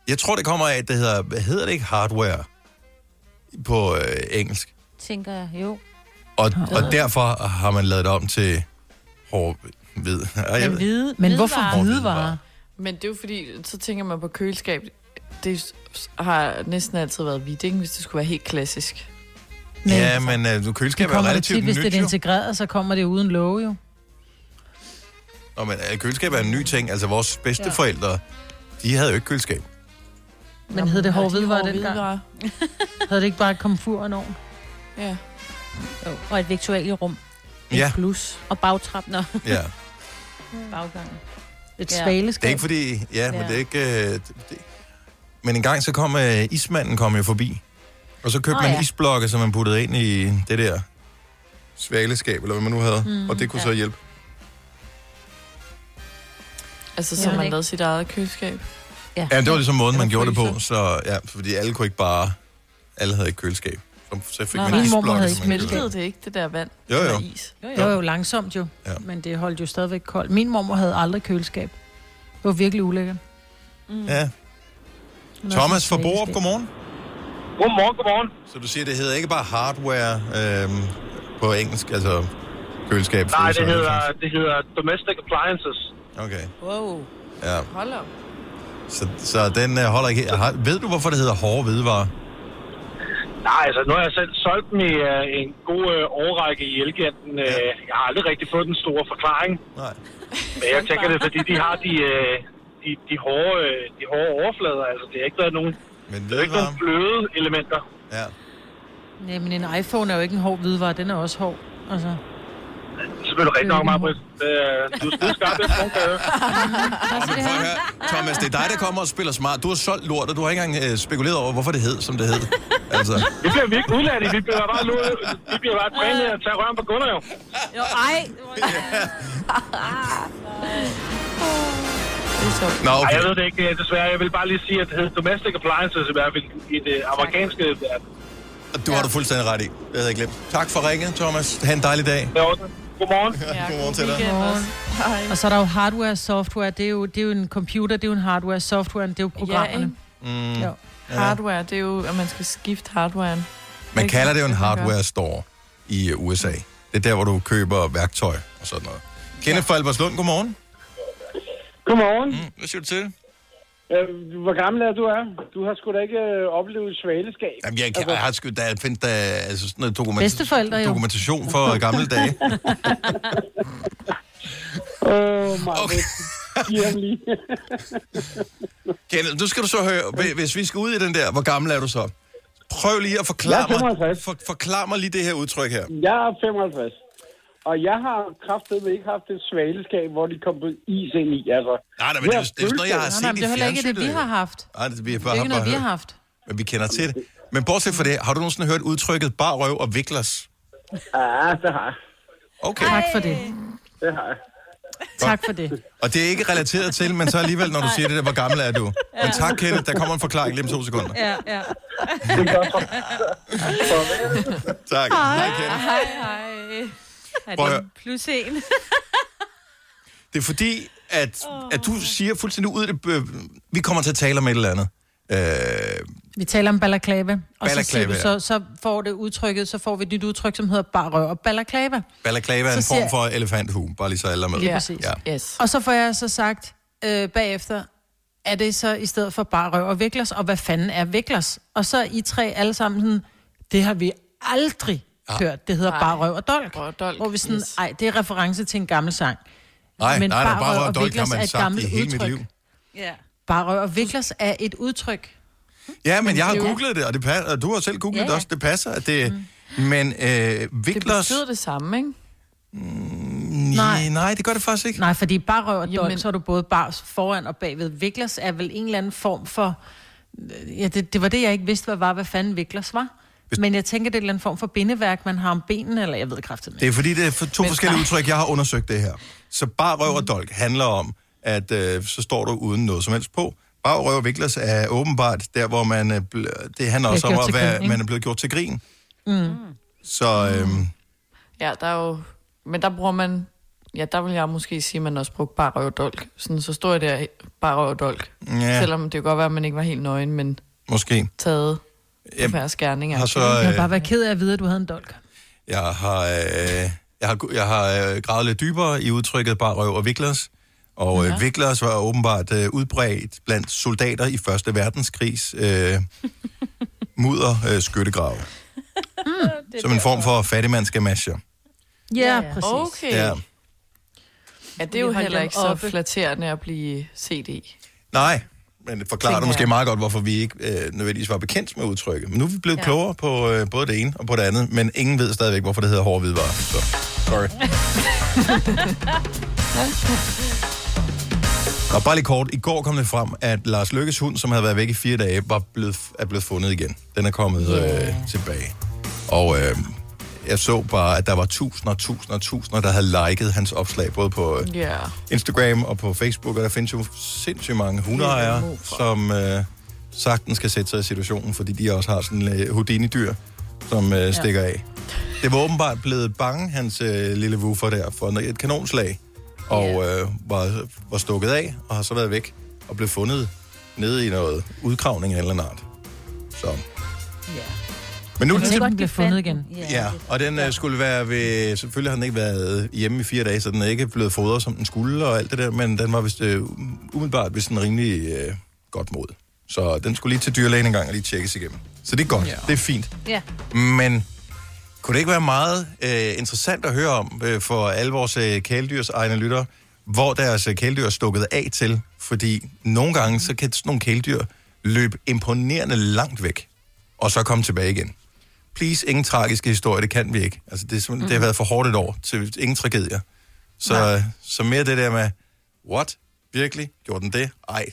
Jeg tror, det kommer af, at det hedder, hvad hedder det ikke hardware på øh, engelsk? Tænker jeg, jo. Og, og derfor har man lavet det om til hård hvid. Men, ved- hvide, men hvorfor hvidevarer. hvidevarer? Men det er jo fordi, så tænker man på køleskab. Det har næsten altid været hvidt, ikke? Hvis det skulle være helt klassisk. ja, men øh, du Det køleskab er relativt tit, hvis det nyt, er jo. integreret, så kommer det uden låge jo. Nå, men øh, køleskab er en ny ting. Altså, vores bedsteforældre, de havde jo ikke køleskab. Men hed det hård hvidevarer Hårde dengang? hvidevarer. Havde det ikke bare et komfur og en ovn? Ja. jo. Og et viktualierum. Ja, Plus Og bagtrap, når ja. baggangen. et Ja. svaleskab. Det er ikke fordi... Ja, men Ja. det er ikke... Øh, det. Men en gang så kom øh, ismanden kom jo forbi. Og så købte Åh, man ja. isblokke, som man puttede ind i det der svaleskab, eller hvad man nu havde. Mm, og det kunne ja. så hjælpe. Altså, så man lavede sit eget køleskab. Ja. Ja, det var ligesom måden, man gjorde det på. Så ja, fordi alle kunne ikke bare... Alle havde ikke køleskab. Så, så fik Nej, man nej. Min mormor isblokke, havde Smeltede det ikke, det der vand? Jo, jo. Eller is? Jo, jo. jo, langsomt jo. Ja. Men det holdt jo stadigvæk koldt. Min mormor havde aldrig køleskab. Det var virkelig ulækkert. Ja. Thomas fra Borup, godmorgen. Godmorgen, godmorgen. Så du siger, det hedder ikke bare hardware øhm, på engelsk, altså køleskab? Nej, det hedder, det hedder Domestic Appliances. Okay, Wow. ja. Hold op. Så, så den uh, holder ikke... Har, ved du, hvorfor det hedder hårde hvidevarer? Nej, altså nu har jeg selv solgt dem i uh, en god uh, årrække i Elgiganten. Uh, jeg har aldrig rigtig fået den store forklaring. Nej. Men jeg tænker, det er fordi, de har de, uh, de, de, hårde, uh, de hårde overflader. Altså, det har ikke været nogen, Men det er ikke nogen bløde elementer. Ja. Nej, men en iPhone er jo ikke en hård hvidevare. Den er også hård. Altså. Det er selvfølgelig rigtigt nok, Marbrit. Du er skarp, det er Thomas, det er dig, der kommer og spiller smart. Du har solgt lort, og du har ikke engang øh, spekuleret over, hvorfor det hed, som det hed. Altså, Det bliver vi ikke udladt i. Vi bliver bare, nu, vi bliver bare trænet at tage røven på Gunnar, jo. Jo, ej. Nå, Ej, okay. jeg ved det ikke, øh, desværre. Jeg vil bare lige sige, at det hedder Domestic Appliances i hvert fald i det amerikanske verden. Du har du fuldstændig ret i. Det havde jeg glemt. Tak for ringet, Thomas. Ha' en dejlig dag. Godmorgen. Ja, Godmorgen til dig. Hej. Og så er der jo hardware og software. Det er jo, det er jo en computer, det er jo en hardware. Software, det er jo Ja, programmerne. ikke? Mm, Jo. Hardware, det er jo, at man skal skifte hardwaren. man Ikke? kalder det jo en hardware store i øh, USA. Det er der, hvor du køber værktøj og sådan noget. Kenneth fra Alberslund, godmorgen. Godmorgen. Mm, hvad siger du til? Øh, hvor gammel er du er? Du har sgu da ikke øh, oplevet svaleskab. Jamen, jeg, kan, jeg har sgu, der findes der altså sådan noget dokument, jo. dokumentation for gamle dage. Åh, oh, Marvind. Okay. Kenneth, nu skal du så høre, hvi- hvis vi skal ud i den der, hvor gammel er du så? Prøv lige at forklare Jeg er mig, 55. for, forklar mig lige det her udtryk her. Jeg er 55. Og jeg har kraftedeme ikke haft et svaleskab, hvor de kom på is ind i. Altså, Nej, nej, men det er, det er sådan noget, jeg har Nej, set nej, men det er heller ikke det, vi har haft. Det Nej, det, vi har er bare, ikke bare noget, vi har haft. Men vi kender til det. Men bortset fra det, har du nogensinde hørt udtrykket bar røv og viklers? ja, det har jeg. Okay, Tak for det. Det har jeg. Tak for det. og det er ikke relateret til, men så alligevel, når du siger det der, hvor gammel er du? Men tak, Kenneth, der kommer en forklaring lige om to sekunder. Ja, ja. Det er. Tak. Hej, Kenneth. Hej, hej. Er at det plus en? Det er fordi, at, at du siger fuldstændig ud, det, øh, vi kommer til at tale om et eller andet. Øh, Vi taler om balaclava, og så, siger du, så, så får det udtrykket, så får vi et nyt udtryk, som hedder bar røv og balaclava. balaclava er en Så form for elefanthue, bare lige så alle er med. Lige præcis. Ja. Yes. Og så får jeg så sagt øh, bagefter, er det så i stedet for bare røv og viklers, og hvad fanden er viklers? Og så I tre alle sammen sådan, det har vi aldrig Ja. ja. hørt, det hedder Nej. bare røv og dolk. Røv og dolk, Hvor vi sådan, yes. ej, det er reference til en gammel sang. Nej, Men nej, nej, bar bare røv og dolk har er man et sagt i gammelt hele mit udtryk. liv. Ja. Bare røv og viklers er et udtryk. Ja, men jeg har det googlet det, og, det passer, og du har selv googlet Ja, det også, det passer. At det, Men øh, Det viklers... betyder det samme, ikke? Nej. nej, det gør det faktisk ikke. Nej, fordi bare røv og dolk, så er du både bare foran og bagved. Viklers er vel en eller anden form for... Ja, det, det var det, jeg ikke vidste, hvad var, hvad fanden Viklers var. Men jeg tænker, det er en eller anden form for bindeværk, man har om benene, eller jeg ved kraftigt Det er fordi, det er for to Men- forskellige nej. udtryk, jeg har undersøgt det her. Så bare røv og dolk handler om, at øh, så står du uden noget som helst på. Bare røv og viklers er åbenbart der, hvor man... Øh, bl- det handler også om, at være, man er blevet gjort til grin. Mm. Så øh, Ja, der er jo... Men der bruger man... Ja, der vil jeg måske sige, at man også brugte bare røv og dolk. Sådan, så står jeg der, bare røv og dolk. Ja. Selvom det kan godt være, at man ikke var helt nøgen, men måske. taget Jamen, på færre skærninger. har så, Jeg øh, vil bare være ked af at vide, at du havde en dolk. Jeg har, øh, jeg har, jeg har øh, gravet lidt dybere i udtrykket bare røv og viklers. Og øh, Ja. viklers var åbenbart øh, udbredt blandt soldater i Første Verdenskrigs øh, mudder øh, skyttegrav. Mm. Som en form for fattigmandsgamasjer. Ja, præcis. Okay. Ja. Ja. ja, det er jo heller ikke så flatterende at blive set i. Nej, men forklarer du måske jeg. meget godt, hvorfor vi ikke øh, nødvendigvis var bekendt med udtrykket. Men nu er vi blevet Ja. klogere på øh, både det ene og på det andet, men ingen ved stadigvæk, hvorfor det hedder hårde hvidvarer. Så, sorry. Og bare lige kort, i går kom det frem, at Lars Lykkes hund, som havde været væk i fire dage, var blevet, er blevet fundet igen. Den er kommet øh, tilbage. Og øh, jeg så bare, at der var tusinder og tusinder og tusinder, der havde liket hans opslag, både på øh, Ja. Instagram og på Facebook, og der findes jo sindssygt mange hundeejere, som øh, sagtens skal sætte sig i situationen, fordi de også har sådan en øh, Houdini-dyr, som øh, stikker af. Det var åbenbart blevet bange, hans øh, lille woofer der, for et kanonslag, og øh, var, var stukket af, og har så været væk, og blev fundet nede i noget udgravning af en eller anden art. Så. Men nu er den den blev fundet igen. Ja, og den øh, skulle være ved... Selvfølgelig har den ikke været hjemme i fire dage, så den er ikke blevet fodret, som den skulle og alt det der, men den var vist øh, umiddelbart vist en rimelig øh, godt mod. Så den skulle lige til dyrlægen en gang og lige tjekkes igennem. Så det er godt, ja. det er fint. Ja. Men kunne det ikke være meget øh, interessant at høre om øh, for alle vores øh, kæledyrs egne lyttere, hvor deres øh, kæledyr er stukket af til? Fordi nogle gange, så kan sådan nogle kæledyr løbe imponerende langt væk, og så komme tilbage igen. Please, ingen tragiske historier, det kan vi ikke. Altså, det, er mm. det har været for hårdt et år til ingen tragedier. Så, så mere det der med, what? Virkelig? Gjorde den det? Ej.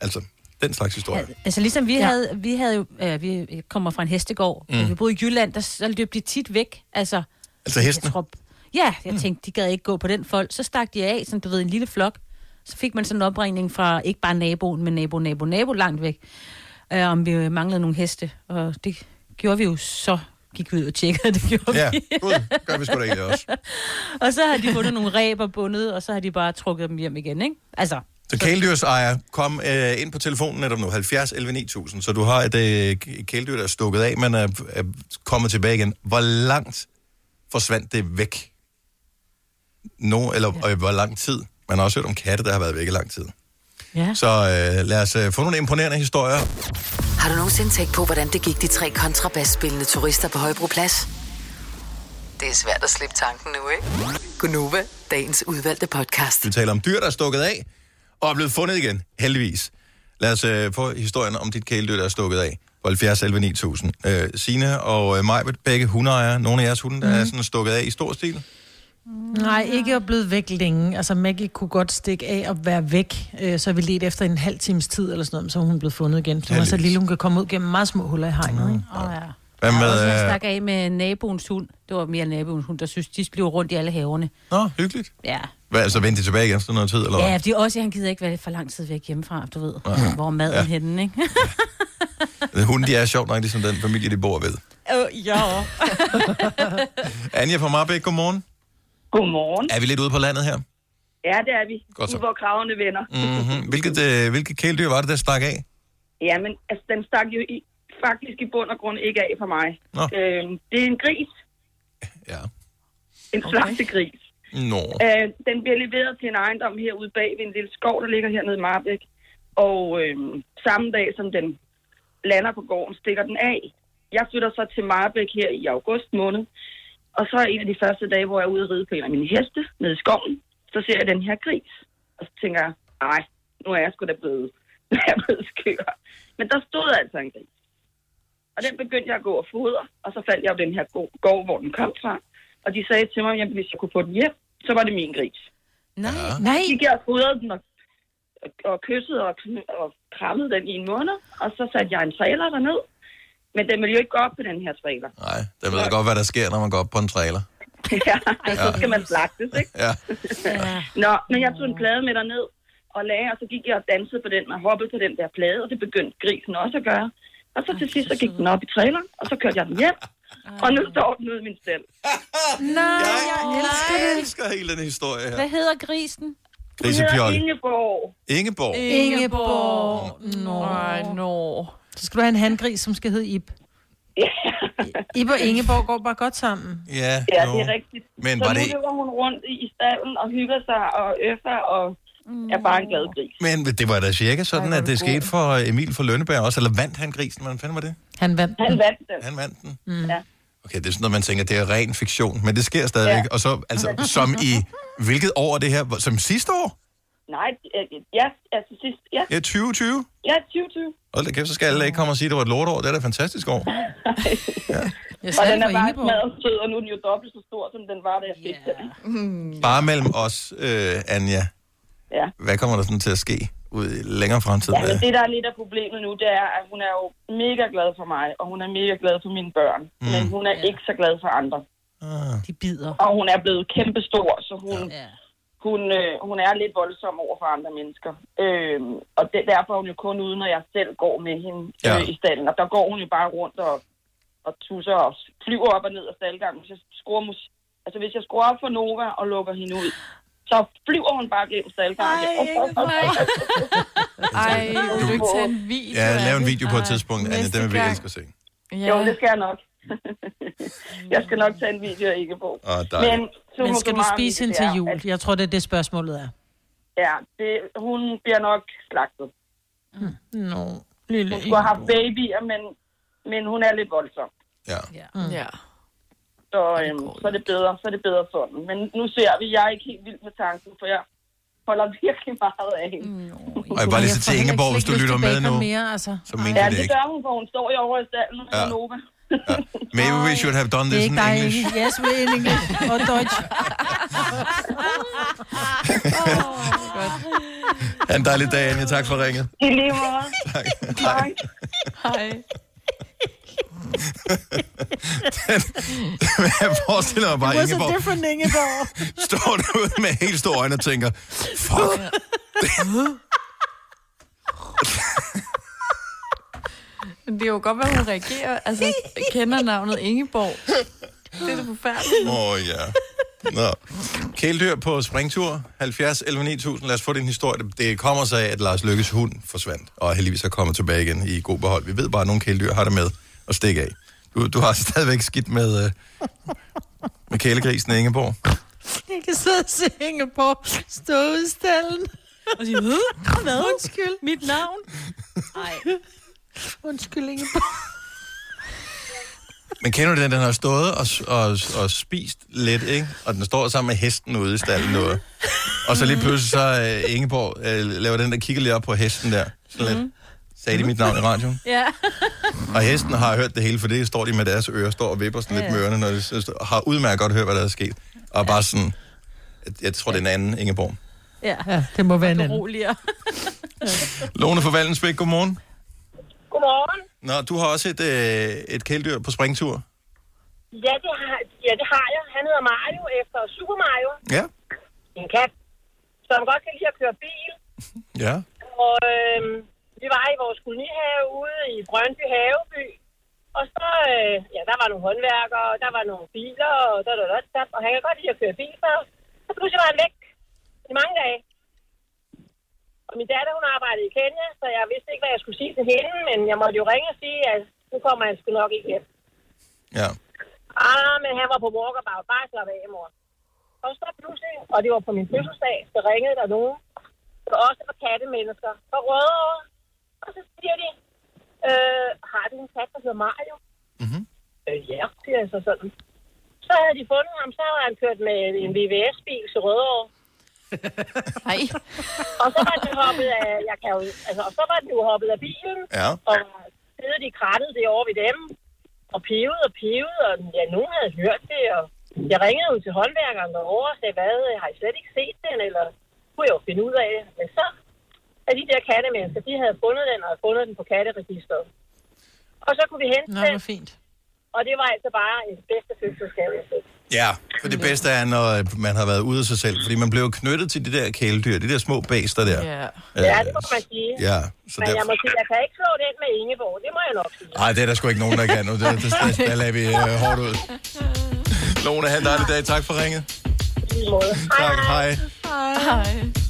Altså, den slags historie. Altså ligesom vi Ja. ja. havde, vi havde jo, øh, vi kommer fra en hestegård, Mm. mm. vi boede i Jylland, der, så løb de tit væk. Altså, Altså hestene? Jeg tror, ja, jeg tænkte, de gad ikke gå på den folk. Så stak de af, sådan du ved, en lille flok. Så fik man sådan en opringning fra ikke bare naboen, men nabo, nabo, nabo langt væk, øh, om vi manglede nogle heste. Og det gjorde vi jo så gik vi ud og tjekkede, det gjorde Ja, vi. gud, gør vi sgu da egentlig også. og så har de fundet nogle ræber bundet, og så har de bare trukket dem hjem igen, ikke? Altså, Så kæledyrsejer, kom øh, ind på telefonen netop nu, 70 11 9000, så du har et øh, kæledyr, der er stukket af, men er, er kommet tilbage igen. Hvor langt forsvandt det væk? No, eller ja. øh, hvor lang tid? Man har også hørt om katte, der har været væk i lang tid. Ja. Så øh, lad os øh, få nogle imponerende historier. Har du nogensinde tænkt på, hvordan det gik de tre kontrabasspillende turister på Højbroplads? Det er svært at slippe tanken nu, ikke? Gunova, dagens udvalgte podcast. Vi taler om dyr, der er stukket af, og er blevet fundet igen, heldigvis. Lad os øh, få historien om dit kæledyr, der er stukket af. På 70 11 9000. Øh, Signe og øh, Majbet, begge hundeejere. Nogle af jeres hunde, der mm. er sådan stukket af i stor stil. Nej, ikke er blevet væk længe. Altså Maggie kunne godt stikke af og være væk. Øh, Så vi ledte efter en halv times tid eller sådan noget, så hun blevet fundet igen. Så hun er så lille, hun kan komme ud gennem meget små huller i hegnet. Ikke? Åh, ja. Hvad Jeg med... en Øh, stak af med naboens hund. Det var mere naboens hund, der synes, de blev rundt i alle haverne. Nå, hyggeligt. Ja. hvad, altså vendte de tilbage igen efter noget tid, eller hvad? Ja, fordi også, han gider ikke være for lang tid væk hjemmefra, du ved. Ja. Hvor maden Ja. ja. henne, ikke? Hunden, de er sjovt nok ligesom den familie, de bor ved. Øh, ja. Anja fra Marbæk, godmorgen. Godmorgen. Er vi lidt ude på landet her? Ja, det er vi. Godt så. Ude, hvor kravene vender. Mm-hmm. Hvilket, øh, hvilket kæledyr var det, der stak af? Jamen, altså, den stak jo i, faktisk i bund og grund ikke af for mig. Nå. Øhm, det er en gris. Ja. En okay. slagtegris. Nå. Øh, den bliver leveret til en ejendom herude bag ved en lille skov, der ligger hernede i Marbæk. Og øhm, samme dag, som den lander på gården, stikker den af. Jeg flytter så til Marbæk her i august måned. Og så en af de første dage, hvor jeg er ude at ride på en af mine heste nede i skoven, så ser jeg den her gris. Og så tænker jeg, ej, nu er jeg sgu da blevet, nu er jeg blevet skør. Men der stod altså en gris. Og den begyndte jeg at gå og fodre, og så faldt jeg jo den her gå- gård, hvor den kom fra. Og de sagde til mig, at hvis jeg kunne få den hjem, så var det min gris. Nej. Nej. Så gik jeg og fodrede den og, og kyssede og, og krammede den i en måned, og så satte jeg en trailer derned. Men den ville jo ikke gå op på den her trailer. Nej, der ved jeg godt, hvad der sker, når man går op på en trailer. ja, så skal man slagtes, ikke? Ja. Nå, men jeg tog en plade med derned og lagde, og så gik jeg og dansede på den, og hoppede på den der plade, og det begyndte grisen også at gøre. Og så til sidst, så gik den op i traileren, og så kørte jeg den hjem, og nu står den ude i min stel. Nej, jeg elsker Jeg elsker hele den historie her. Hvad hedder grisen? Grisepjolle. Ingeborg. Ingeborg. Ingeborg. Nå. Ej, nå. Så skal du have en handgris, som skal hedde Ib. Ib og Ingeborg går bare godt sammen. Ja, Ja, jo. det er rigtigt. Men så var nu det løber hun rundt i, stallen og hygger sig og øffer og er bare en glad gris. Men det var da cirka sådan, at det skete for Emil for Lønneberg også. Eller vandt han grisen? Hvordan fanden var det? Han vandt Han vandt den. Han vandt den. Mm. Ja. Okay, det er sådan noget, man tænker, det er ren fiktion. Men det sker stadigvæk. Ja. Og så, altså, som i... Hvilket år er det her? Som sidste år? Nej, øh, ja, altså sidst, ja. Ja, 2020? Ja, 2020. Hold da kæft, så skal alle ikke komme og sige, at det var et lortår. Det er da et fantastisk år. Jeg Og den er bare smadret sød, og nu er den jo dobbelt så stor, som den var, da jeg fik den. Bare mellem os, øh, Anja. Ja. Hvad kommer der sådan til at ske ud i længere fremtid? Ja, men det, der er lidt af problemet nu, det er, at hun er jo mega glad for mig, og hun er mega glad for mine børn. Mm. Men hun er ikke så glad for andre. Ah. De bider. Og hun er blevet kæmpestor, så hun, ja. Hun, øh, hun er lidt voldsom over for andre mennesker. Øhm, og det, derfor er hun jo kun ude, når jeg selv går med hende Ja. øh, i stallen. Og der går hun jo bare rundt og, og tusser og flyver op og ned af staldgangen. Hvis jeg skruer, mus, altså, hvis jeg skruer op for Nova og lukker hende ud, så flyver hun bare gennem staldgangen. Ej, vil du ikke tage en video Ja, lav en video på et tidspunkt, Anja. Næste Den vil vi elske at se. Ja. Jo, det skal jeg nok. jeg skal nok tage en video af ikke på. Dejligt. Men, Men skal du spise hende til jul? at- Jeg tror, det er det spørgsmålet er. Ja, det, hun bliver nok slagtet. Nå, lille Hun skulle have haft babyer, men, men hun er lidt voldsom. Ja. Mm. ja. Så, øhm, så, er det bedre, så er det bedre sådan. Men nu ser vi, jeg er ikke helt vild med tanken, for jeg holder virkelig meget af hende. Og jeg bare lige så til Ingeborg, hvis du lytter med nu. Mere, altså. Så mener Ja, det det ikke. gør hun, for hun står jo over i stallen med Ja. Ja. Maybe we should have done this in dig, English. Yes, we in English. Og Deutsch. Ha' en dejlig dag, Anja. Tak for ringet. I lige måde. Tak. Hej. Hej. Jeg forestiller mig bare, It was a different Ingeborg. står derude med helt store øjne og tænker, fuck, Men det er jo godt, hvad hun reagerer. Altså, kender navnet Ingeborg. Det er da forfærdeligt. Åh, oh, ja. Nå. Kæledyr på springtur, 70 11 9000. Lad os få din historie. Det kommer sig af, at Lars Lykkes hund forsvandt, og heldigvis er kommet tilbage igen i god behold. Vi ved bare, at nogle kæledyr har det med at stikke af. Du, du har stadigvæk skidt med, øh, med kælegrisen Ingeborg. Jeg kan sidde og se Ingeborg stå stallen. Og sige, hvad? Hvad? Undskyld. Mit navn? Nej. Undskyld, Ingeborg. Men kender du den, den har stået og, og, og spist lidt, ikke? Og den står sammen med hesten ude i stallen nu. Og så lige pludselig så uh, Ingeborg uh, laver den der, kigger lige op på hesten der. Sådan lidt. Sagde de mit navn i radioen? Ja. Og hesten har hørt det hele, for det står de med deres ører, står og vipper sådan lidt Ja, ja. med ørerne, når de så- har udmærket godt hørt, hvad der er sket. Og bare sådan, jeg, tror, det er en anden Ingeborg. Ja. ja, det må være en anden. Beroliger. Lone fra Vallensbæk, godmorgen. Godmorgen. Nå, du har også et, øh, et kæledyr på springtur. Ja det, har, ja, det har jeg. Han hedder Mario efter Super Mario. Ja. En kat, som godt kan lide at køre bil. Ja. Og øhm, vi var i vores kolonihave ude i Brøndby Haveby. Og så, øh, ja, der var nogle håndværkere, og der var nogle biler, og da, da, da, da, og han kan godt lide at køre bil, så, så pludselig var han væk i mange dage. Og min datter, hun arbejdede i Kenya, så jeg vidste ikke, hvad jeg skulle sige til hende, men jeg måtte jo ringe og sige, at nu kommer han sgu nok ikke hjem. Ja. Ah, men han var på walkabout. Bare slap af, mor. Og så pludselig, og det var på min fødselsdag, så ringede der nogen. Det var også for kattemennesker. Fra Rødovre. Og så siger de, øh, har du en kat, der hedder Mario? Mm-hmm. Øh, ja, siger jeg så sådan. Så havde de fundet ham, så havde han kørt med en VVS-bil til Rødovre. Nej. Og så var den hoppet af, jeg kan jo, altså, og så var den jo hoppet af bilen, Ja. og siddet i krattet derovre ved dem, og pevet og pevet, og ja, nogen havde hørt det, og jeg ringede jo til håndværkeren derovre og sagde, hvad, har I slet ikke set den, eller kunne jeg jo finde ud af det. Men så er de der kattemennesker, de havde fundet den, og havde fundet den på katteregisteret. Og så kunne vi hente Nå, den, hvor fint. og det var altså bare en bedste fødselsgave, jeg fik. Ja, for det bedste er, når man har været ude af sig selv. Fordi man blev knyttet til de der kæledyr, de der små bæster der. Ja, Øh, ja det må man sige. Ja, så Men der... jeg må sige, jeg kan ikke slå den med Ingeborg, det må jeg nok sige. Nej, det er der sgu ikke nogen, der kan nu. Det, det, det, der lader vi øh, hårdt ud. Lone, have en dejlig dag. Tak for ringet. Tak, hej. Hej.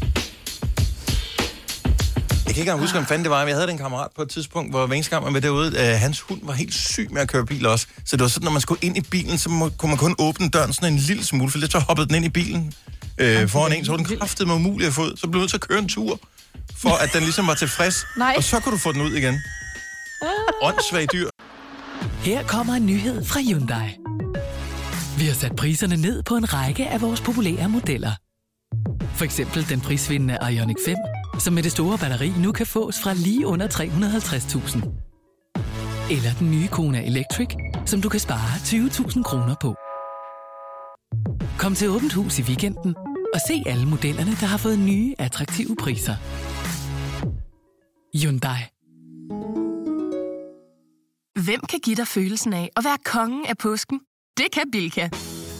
Jeg kan ikke engang huske, om fanden det var, men jeg havde den kammerat på et tidspunkt, hvor man var derude, øh, hans hund var helt syg med at køre bil også. Så det var sådan, når man skulle ind i bilen, så må, kunne man kun åbne døren sådan en lille smule, for lidt så hoppede den ind i bilen øh, foran en, så var den kraftet med umulig at få ud. Så blev nødt til at køre en tur, for at den ligesom var tilfreds. Nej. Og så kunne du få den ud igen. Åndssvag dyr. Her kommer en nyhed fra Hyundai. Vi har sat priserne ned på en række af vores populære modeller. For eksempel den prisvindende Ioniq 5, som med det store batteri nu kan fås fra lige under 350.000. Eller den nye Kona Electric, som du kan spare 20.000 kroner på. Kom til Åbent Hus i weekenden og se alle modellerne, der har fået nye, attraktive priser. Hyundai. Hvem kan give dig følelsen af at være kongen af påsken? Det kan Bilka!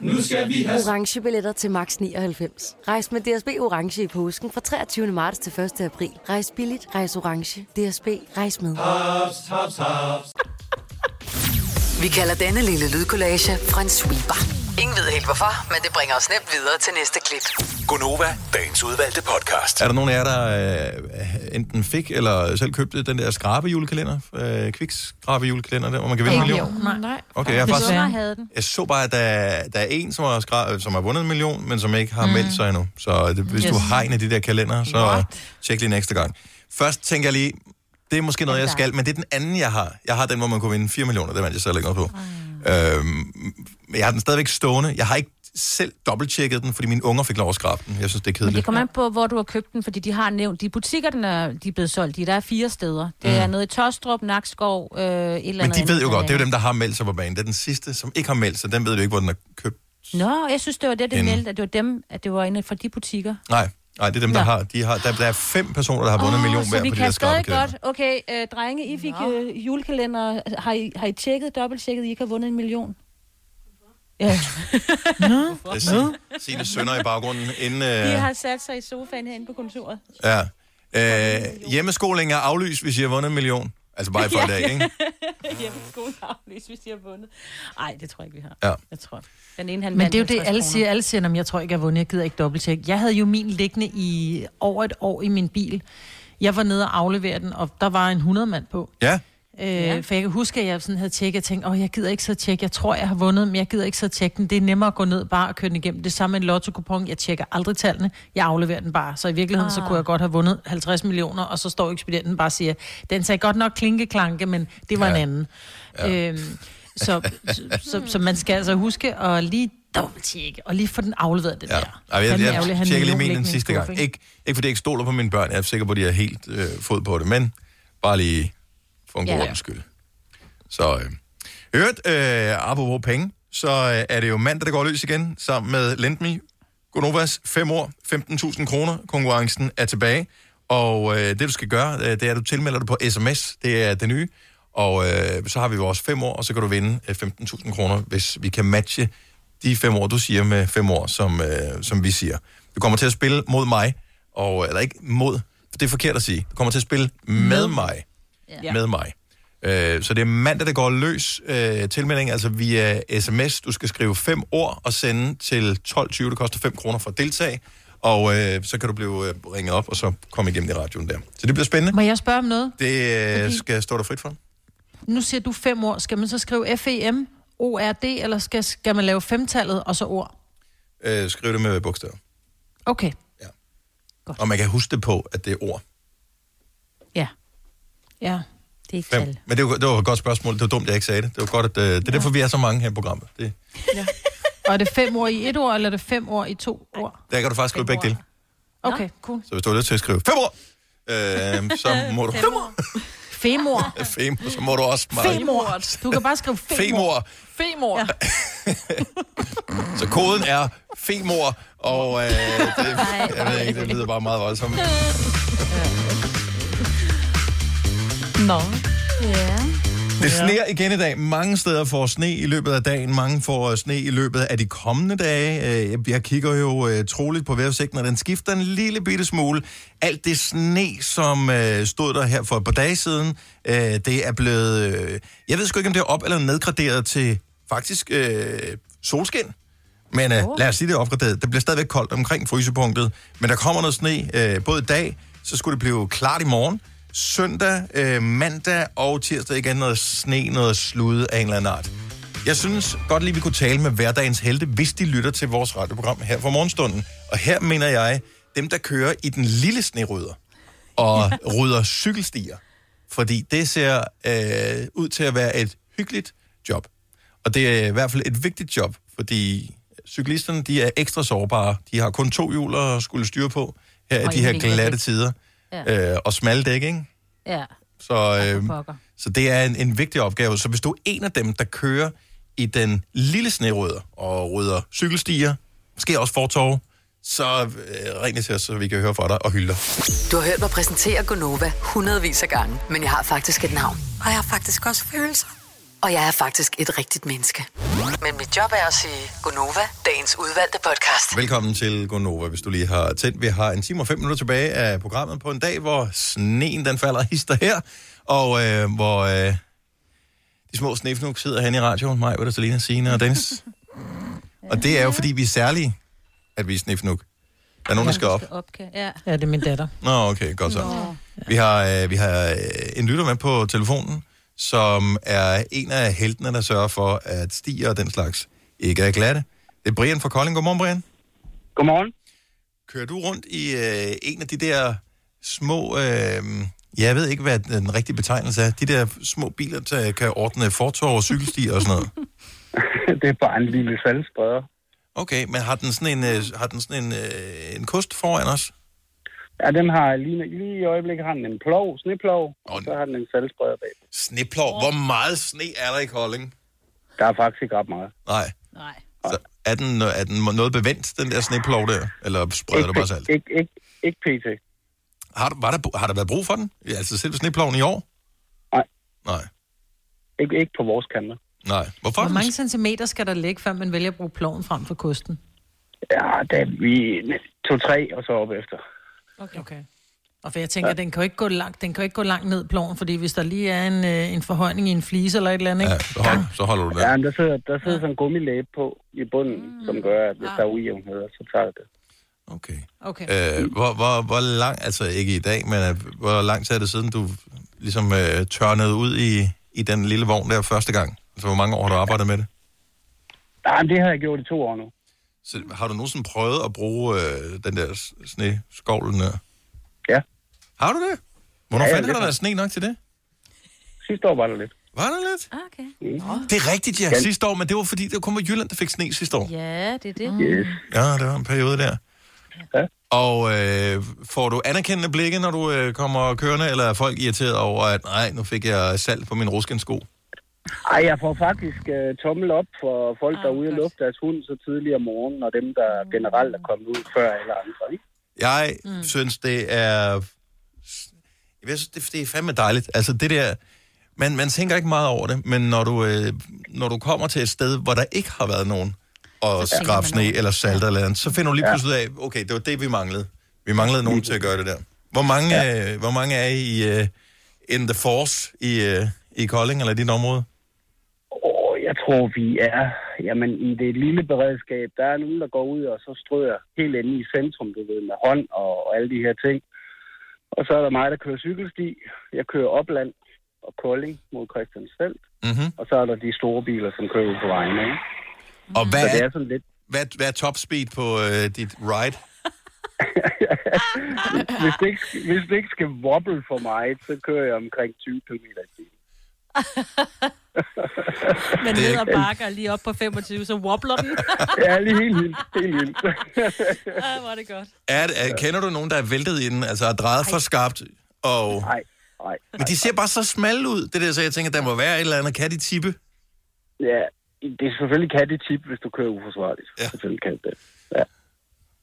Nu skal vi have... Orange billetter til max 99. Rejs med DSB Orange i påsken fra 23. marts til 1. april. Rejs billigt, rejs orange. DSB, rejs med. Haps, haps, haps. Vi kalder denne lille lydkollage en sweeper. Ingen ved helt hvorfor, men det bringer os nemt videre til næste klip. Gunova, dagens udvalgte podcast. Er der nogen af jer, der øh, enten fik eller selv købte den der skrabe julekalender? Øh, Kviks skrabe julekalender, der, hvor man kan vinde en million? Nej. Nej. Okay, jeg, har faktisk, Desværre. havde den. jeg så bare, at der, der er en, som har, skra- som har vundet en million, men som ikke har mm. meldt sig endnu. Så det, hvis yes. du har en af de der kalender, så What? tjek lige næste gang. Først tænker jeg lige, det er måske noget, jeg skal, men det er den anden, jeg har. Jeg har den, hvor man kunne vinde 4 millioner, det vandt jeg selv ikke noget på. Øhm, men jeg har den stadigvæk stående. Jeg har ikke selv dobbelttjekket den, fordi mine unger fik lov at skrabe den. Jeg synes, det er Men kedeligt. det kommer an på, hvor du har købt den, fordi de har nævnt, de butikker, den er, de er blevet solgt i, der er fire steder. Det er Mm. noget i Tostrup, Nakskov, øh, et eller andet. Men de ved jo godt, det er jo dem, der har meldt sig på banen. Det er den sidste, som ikke har meldt sig. Den ved du ikke, hvor den er købt. Nå, jeg synes, det var det, det meldte, at det var dem, at det var en fra de butikker. Nej, nej det er dem, der Nå. har. De har der, der er fem personer, der har vundet en million så hver vi på de kan der stadig skrabekalender. godt. Okay, øh, drenge, I fik øh, julekalender. Har I, har I tjekket, dobbelttjekket, I ikke har vundet en million? Ja. Det er Signe sønner i baggrunden. Inden, De øh, har sat sig i sofaen herinde på kontoret. ja. Øh, hjemmeskoling er aflyst, hvis I har vundet en million. Altså bare for i dag, ikke? Hjemmeskolen aflyst, hvis de har vundet. Nej, det tror jeg ikke, vi har. Ja. Jeg tror. Den ene, han Men det er jo det, 50 alle siger. Alle siger, at jeg tror ikke, jeg har vundet. Jeg gider ikke dobbelttjek. Jeg havde jo min liggende i over et år i min bil. Jeg var nede og aflevere den, og der var en 100 mand på. Ja. Øh, ja. For jeg kan huske, at jeg sådan havde tjekket, og tænkte, åh, jeg gider ikke så tjekke. Jeg tror, jeg har vundet, men jeg gider ikke så tjekke den. Det er nemmere at gå ned bare og køre den igennem. Det samme med en lotto Jeg tjekker aldrig tallene. Jeg afleverer den bare. Så i virkeligheden, ah. så kunne jeg godt have vundet 50 millioner, og så står ekspedienten bare og siger, den sagde godt nok klinkeklanke, men det var ja. en anden. Ja. Øhm, så, så, så, så, man skal altså huske at lige dobbelttjekke, og lige få den afleveret, det ja. der. Ej, jeg, jeg, jeg tjekker lige min den sidste gang. ikke? Ikke, ikke fordi jeg ikke stoler på mine børn. Jeg er sikker på, at de er helt øh, fod på det. Men bare lige for en god Ja. ordens skyld. Så øh. Hørt, øh, apropos penge, så øh, er det jo mandag, der går løs igen, sammen med Lendme. Gonovas 5 år, 15.000 kroner. Konkurrencen er tilbage. Og øh, det, du skal gøre, øh, det er, at du tilmelder dig på sms. Det er det nye. Og øh, så har vi vores 5 år, og så kan du vinde øh, 15.000 kroner, hvis vi kan matche de 5 år, du siger med 5 år, som, øh, som vi siger. Du kommer til at spille mod mig, og, eller ikke mod, for det er forkert at sige. Du kommer til at spille med mig. Ja. Med mig. Øh, så det er mandag, der går løs øh, tilmelding, altså via sms. Du skal skrive fem ord og sende til 12.20. Det koster 5 kroner for at deltage. Og øh, så kan du blive øh, ringet op, og så komme igennem i radioen der. Så det bliver spændende. Må jeg spørge om noget? Det øh, Fordi- skal stå der frit for. Nu siger du fem ord. Skal man så skrive F-E-M, O-R-D, eller skal, skal man lave femtallet og så ord? Øh, skriv det med bogstaver. Okay. Og man kan huske det på, at det er ord. Ja. Ja. Det er ikke Fem. Men det var, det var et godt spørgsmål. Det var dumt, jeg ikke sagde det. Det var godt, at, øh, det er derfor, vi er så mange her i programmet. Det, Og er det fem ord i et ord, eller er det fem ord i to ord? der kan du faktisk skrive begge dele. Okay, cool. Så hvis du har lyst til at skrive fem ord, øh, så må du... Fem ord. Femor. Fem, så må du også meget. Femor. Du kan bare skrive femor. Femor. Femor. Ja. Så koden er femor, og øh, det, jeg ved ikke, det lyder bare meget voldsomt. Nå. Ja. Det sneer igen i dag. Mange steder får sne i løbet af dagen. Mange får øh, sne i løbet af de kommende dage. Øh, jeg kigger jo øh, troligt på vejrudsigten, og den skifter en lille bitte smule. Alt det sne, som stod der her for et par dage siden, det er blevet... Jeg ved sgu ikke, om det er op- eller nedgraderet til faktisk øh, solskin. Men øh, lad os sige, det er opgraderet. Det bliver stadigvæk koldt omkring frysepunktet. Men der kommer noget sne øh, både i dag, så skulle det blive klart i morgen. Søndag, øh, mandag og tirsdag igen noget sne, noget slud af en eller anden art. Jeg synes godt lige, vi kunne tale med hverdagens helte, hvis de lytter til vores radioprogram her for morgenstunden. Og her mener jeg, dem der kører i den lille snerydder og rydder cykelstier. Fordi det ser øh, ud til at være et hyggeligt job. Og det er i hvert fald et vigtigt job, fordi cyklisterne de er ekstra sårbare. De har kun to hjul at skulle styre på her i de her glatte tider. Ja. Øh, og smalle dæk, ikke? Ja. Så, øh, så det er en, en vigtig opgave. Så hvis du er en af dem, der kører i den lille snerydder og rydder cykelstier, måske også fortov, så øh, ring til os, så vi kan høre fra dig og hylde dig. Du har hørt mig præsentere Gonova hundredvis af gange, men jeg har faktisk et navn. Og jeg har faktisk også følelser. Og jeg er faktisk et rigtigt menneske. Men mit job er at sige Gonova, dagens udvalgte podcast. Velkommen til Gonova, hvis du lige har tændt. Vi har en time og fem minutter tilbage af programmet på en dag, hvor sneen den falder hister her, og øh, hvor øh, de små snefnuk sidder hen i radioen, mig, Ulla, Selina, Signe og Dennis. og det er jo, fordi vi er særlige, at vi er snefnuk. Der er nogen, der skal op. Ja. Ja, det er min datter. Nå, okay, godt så. Vi har, øh, vi har øh, en lytter med på telefonen, som er en af heltene, der sørger for, at stier og den slags ikke er glatte. Det er Brian fra Kolding. Godmorgen, Brian. Godmorgen. Kører du rundt i øh, en af de der små... Øh, jeg ved ikke, hvad den rigtige betegnelse er. De der små biler, der kan ordne fortov og cykelstier og sådan noget. det er bare en lille salgspreder. Okay, men har den sådan en, øh, har den sådan en, øh, en kost foran os? Ja, den har lige, lige i øjeblikket har den en plov, sneplov, og så har den en salgspreder bag. Sneplov. Hvor meget sne er der i Kolding? Der er faktisk ikke ret meget. Nej. Nej. Så er den, er den noget bevendt, den der sneplov der? Eller spreder du bare salt? Ikke, ikke, ikke pt. Har, du- var der, har der været brug for den? Ja, altså selv sneploven i år? Nej. Nej. Ikke, ikke på vores kanter. Nej. Hvorfor? Hvor mange centimeter skal der ligge, før man vælger at bruge ploven frem for kosten? Ja, da vi to-tre og så op efter. Okay. okay. Og for jeg tænker, ja. den kan jo ikke gå langt, den kan jo ikke gå langt ned ploven, fordi hvis der lige er en, øh, en forhøjning i en flise eller et eller andet, ikke? så, hold, så holder du Ja, men der sidder, der sidder sådan en gummilæbe på i bunden, mm. som gør, at hvis der er ujævnheder, så tager det. Okay. Okay. Øh, hvor, hvor, hvor lang, altså ikke i dag, men øh, hvor lang tid er det siden, du ligesom øh, tørnede ud i, i den lille vogn der første gang? Altså, hvor mange år har du arbejdet med det? Nej, men det har jeg gjort i to år nu. Så har du nogensinde prøvet at bruge øh, den der sneskovlen der? Ja. Har du det? Hvornår Ja, ja, fanden har der været sne nok til det? Sidste år var der lidt. Var der lidt? Okay. Mm. Det er rigtigt, ja, Ja. sidste år, men det var fordi, det kun var Jylland, der fik sne sidste år. Ja, det er det. Yes. Ja, det var en periode der. Ja. Og øh, får du anerkendende blikke, når du øh, kommer kørende, eller er folk irriteret over, at nej, nu fik jeg salt på min ruskensko? Ej, jeg får faktisk uh, tommel op for folk, der er ude og lufte deres hund så tidligt om morgenen, og dem, der generelt er kommet ud før alle andre. Ikke? Jeg mm. synes, det er... Jeg synes, det, det er fandme dejligt. Altså, det der... Man, man tænker ikke meget over det, men når du, øh, når du kommer til et sted, hvor der ikke har været nogen og Så tænker skrab man sne eller salt eller andet, så finder du lige Ja. pludselig af, okay, det var det, vi manglede. Vi manglede nogen til at gøre det der. Hvor mange, ja. øh, hvor mange er I uh, in the force i, uh, i Kolding eller dit område? Og jeg tror, vi er jamen, i det lille beredskab, der er nogen, der går ud og så strøger helt inde i centrum, du ved, med hånd og, og alle de her ting. Og så er der mig, der kører cykelsti. Jeg kører opland og Kolding mod Christiansfeld. Mm-hmm. Og så er der de store biler, som kører ud på vejene. Ikke? Og hvad så det er, sådan lidt... hvad, hvad er top speed på øh, dit ride? hvis, det ikke, hvis det ikke skal wobble for mig, så kører jeg omkring 20 km i timen. Men ned ad bakker lige op på 25, så wobbler den. ja, lige helt vildt. Helt vildt. ah, hvor er det godt. Er, er, kender du nogen, der er væltet i den, altså er drejet for skarpt? Og... Nej, nej. Men de ser bare så smalle ud, det der, så jeg tænker, der må være et eller andet. Kan de tippe? Ja, det er selvfølgelig kan det tip, hvis du kører uforsvarligt. Ja. Selvfølgelig kan det. Ja.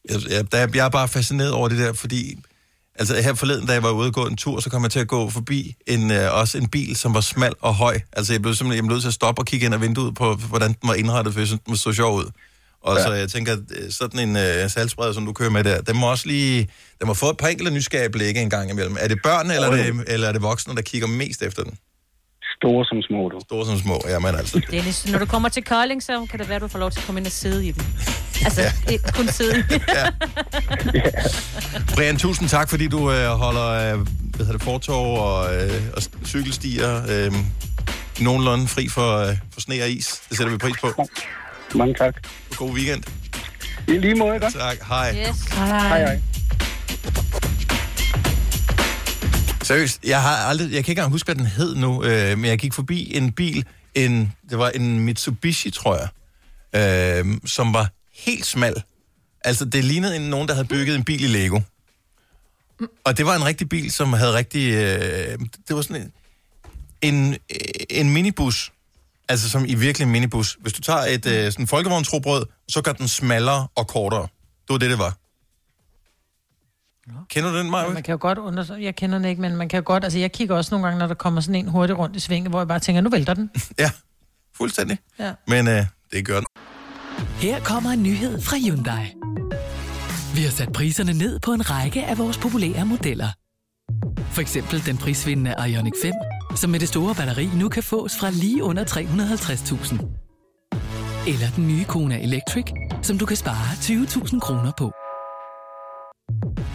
Jeg, jeg, der, jeg er bare fascineret over det der, fordi... Altså her forleden, da jeg var ude og gå en tur, så kom jeg til at gå forbi en, øh, også en bil, som var smal og høj. Altså jeg blev simpelthen jeg blev nødt til at stoppe og kigge ind ad vinduet på, hvordan den var indrettet, for jeg synes, den så sjov ud. Og ja. så jeg tænker, øh, sådan en øh, salgsbrede, som du kører med der, den må også lige... Den må få et par enkelte nysgerrige blikke en gang imellem. Er det børn, eller, er det, eller er det voksne, der kigger mest efter den? Store som små, du. Store som små, ja, men altså. Dennis, når du kommer til Kolding, så kan det være, du får lov til at komme ind og sidde i den. Altså, ja. kun sidde i den. Brian, tusind tak, fordi du øh, holder øh, hvad hedder det, fortov og, øh, og cykelstier øh, nogenlunde fri for, øh, for sne og is. Det sætter vi pris på. Mange tak. God weekend. I lige måde, ikke? Tak. Hej. Yes. Hej, hej. Seriøst, jeg har aldrig, jeg kan ikke engang huske, hvad den hed nu, øh, men jeg gik forbi en bil, en, det var en Mitsubishi, tror jeg, øh, som var helt smal. Altså, det lignede en, nogen, der havde bygget en bil i Lego. Og det var en rigtig bil, som havde rigtig... Øh, det var sådan en, en, øh, en minibus, altså som i virkelig en minibus. Hvis du tager et øh, sådan folkevognsrobrød, så gør den smallere og kortere. Det var det, det var. Kender du den, Maja? Man kan jo godt under... Jeg kender den ikke, men man kan jo godt... Altså, jeg kigger også nogle gange, når der kommer sådan en hurtigt rundt i svinget, hvor jeg bare tænker, nu vælter den. Ja, fuldstændig. Ja. Men øh, det gør den. Her kommer en nyhed fra Hyundai. Vi har sat priserne ned på en række af vores populære modeller. For eksempel den prisvindende Ioniq 5, som med det store batteri nu kan fås fra lige under 350.000. Eller den nye Kona Electric, som du kan spare 20.000 kroner på.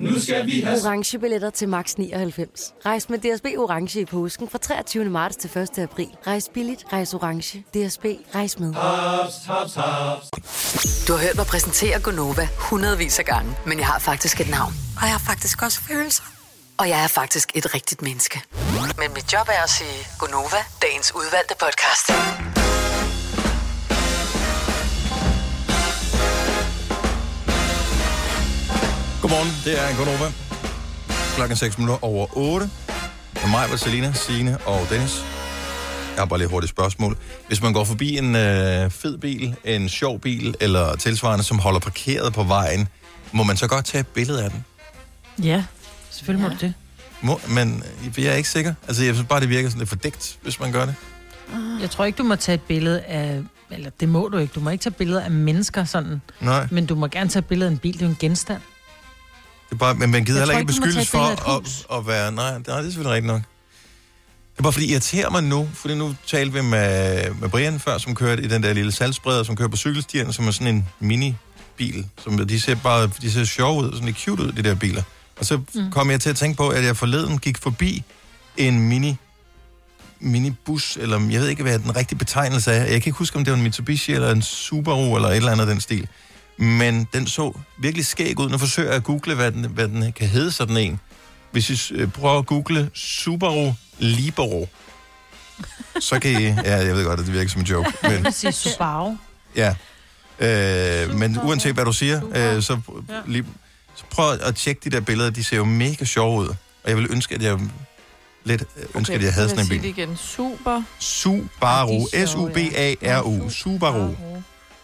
Nu skal vi have... Orange billetter til max 99. Rejs med DSB Orange i påsken fra 23. marts til 1. april. Rejs billigt, rejs orange. DSB, rejs med. Haps, haps, haps. Du har hørt mig præsentere Gonova hundredvis af gange, men jeg har faktisk et navn. Og jeg har faktisk også følelser. Og jeg er faktisk et rigtigt menneske. Men mit job er at sige Gonova, dagens udvalgte podcast. Godmorgen, det er Gonova. Klokken 6 minutter over 8. Med mig var Selina, Signe og Dennis. Jeg har bare lige hurtigt spørgsmål. Hvis man går forbi en øh, fed bil, en sjov bil eller tilsvarende, som holder parkeret på vejen, må man så godt tage et billede af den? Ja, selvfølgelig ja. må du det. Må, men øh, jeg er ikke sikker. Altså, jeg synes bare, det virker sådan lidt fordækt, hvis man gør det. Jeg tror ikke, du må tage et billede af... Eller det må du ikke. Du må ikke tage billeder af mennesker sådan. Nej. Men du må gerne tage et billede af en bil. Det er jo en genstand. Det er bare, men man gider Jeg heller ikke beskyldes for at, at være... Nej, det, nej, det er selvfølgelig rigtigt nok. Det er bare fordi, det irriterer mig nu, fordi nu talte vi med, med Brian før, som kørte i den der lille salgsbreder, som kører på cykelstierne, som er sådan en mini-bil. Som, de ser bare de ser sjove ud, sådan lidt cute ud, de der biler. Og så mm. kom jeg til at tænke på, at jeg forleden gik forbi en mini minibus, eller jeg ved ikke, hvad den rigtige betegnelse er. Jeg kan ikke huske, om det var en Mitsubishi, eller en Subaru, eller et eller andet af den stil. Men den så virkelig skæg ud. Nu forsøger jeg at google, hvad den, hvad den kan hedde sådan en. Hvis I øh, prøver at google Subaru Libero, så kan I... Ja, jeg ved godt, at det virker som en joke. Men, Jeg vil sige Subaru. Ja. Øh, men uanset hvad du siger, øh, så, lige, så prøv at tjekke de der billeder. De ser jo mega sjove ud. Og jeg ville ønske, at jeg lidt øh, ønske, at jeg havde sådan en bil. det igen. Super. Subaru. S-U-B-A-R-U. Subaru.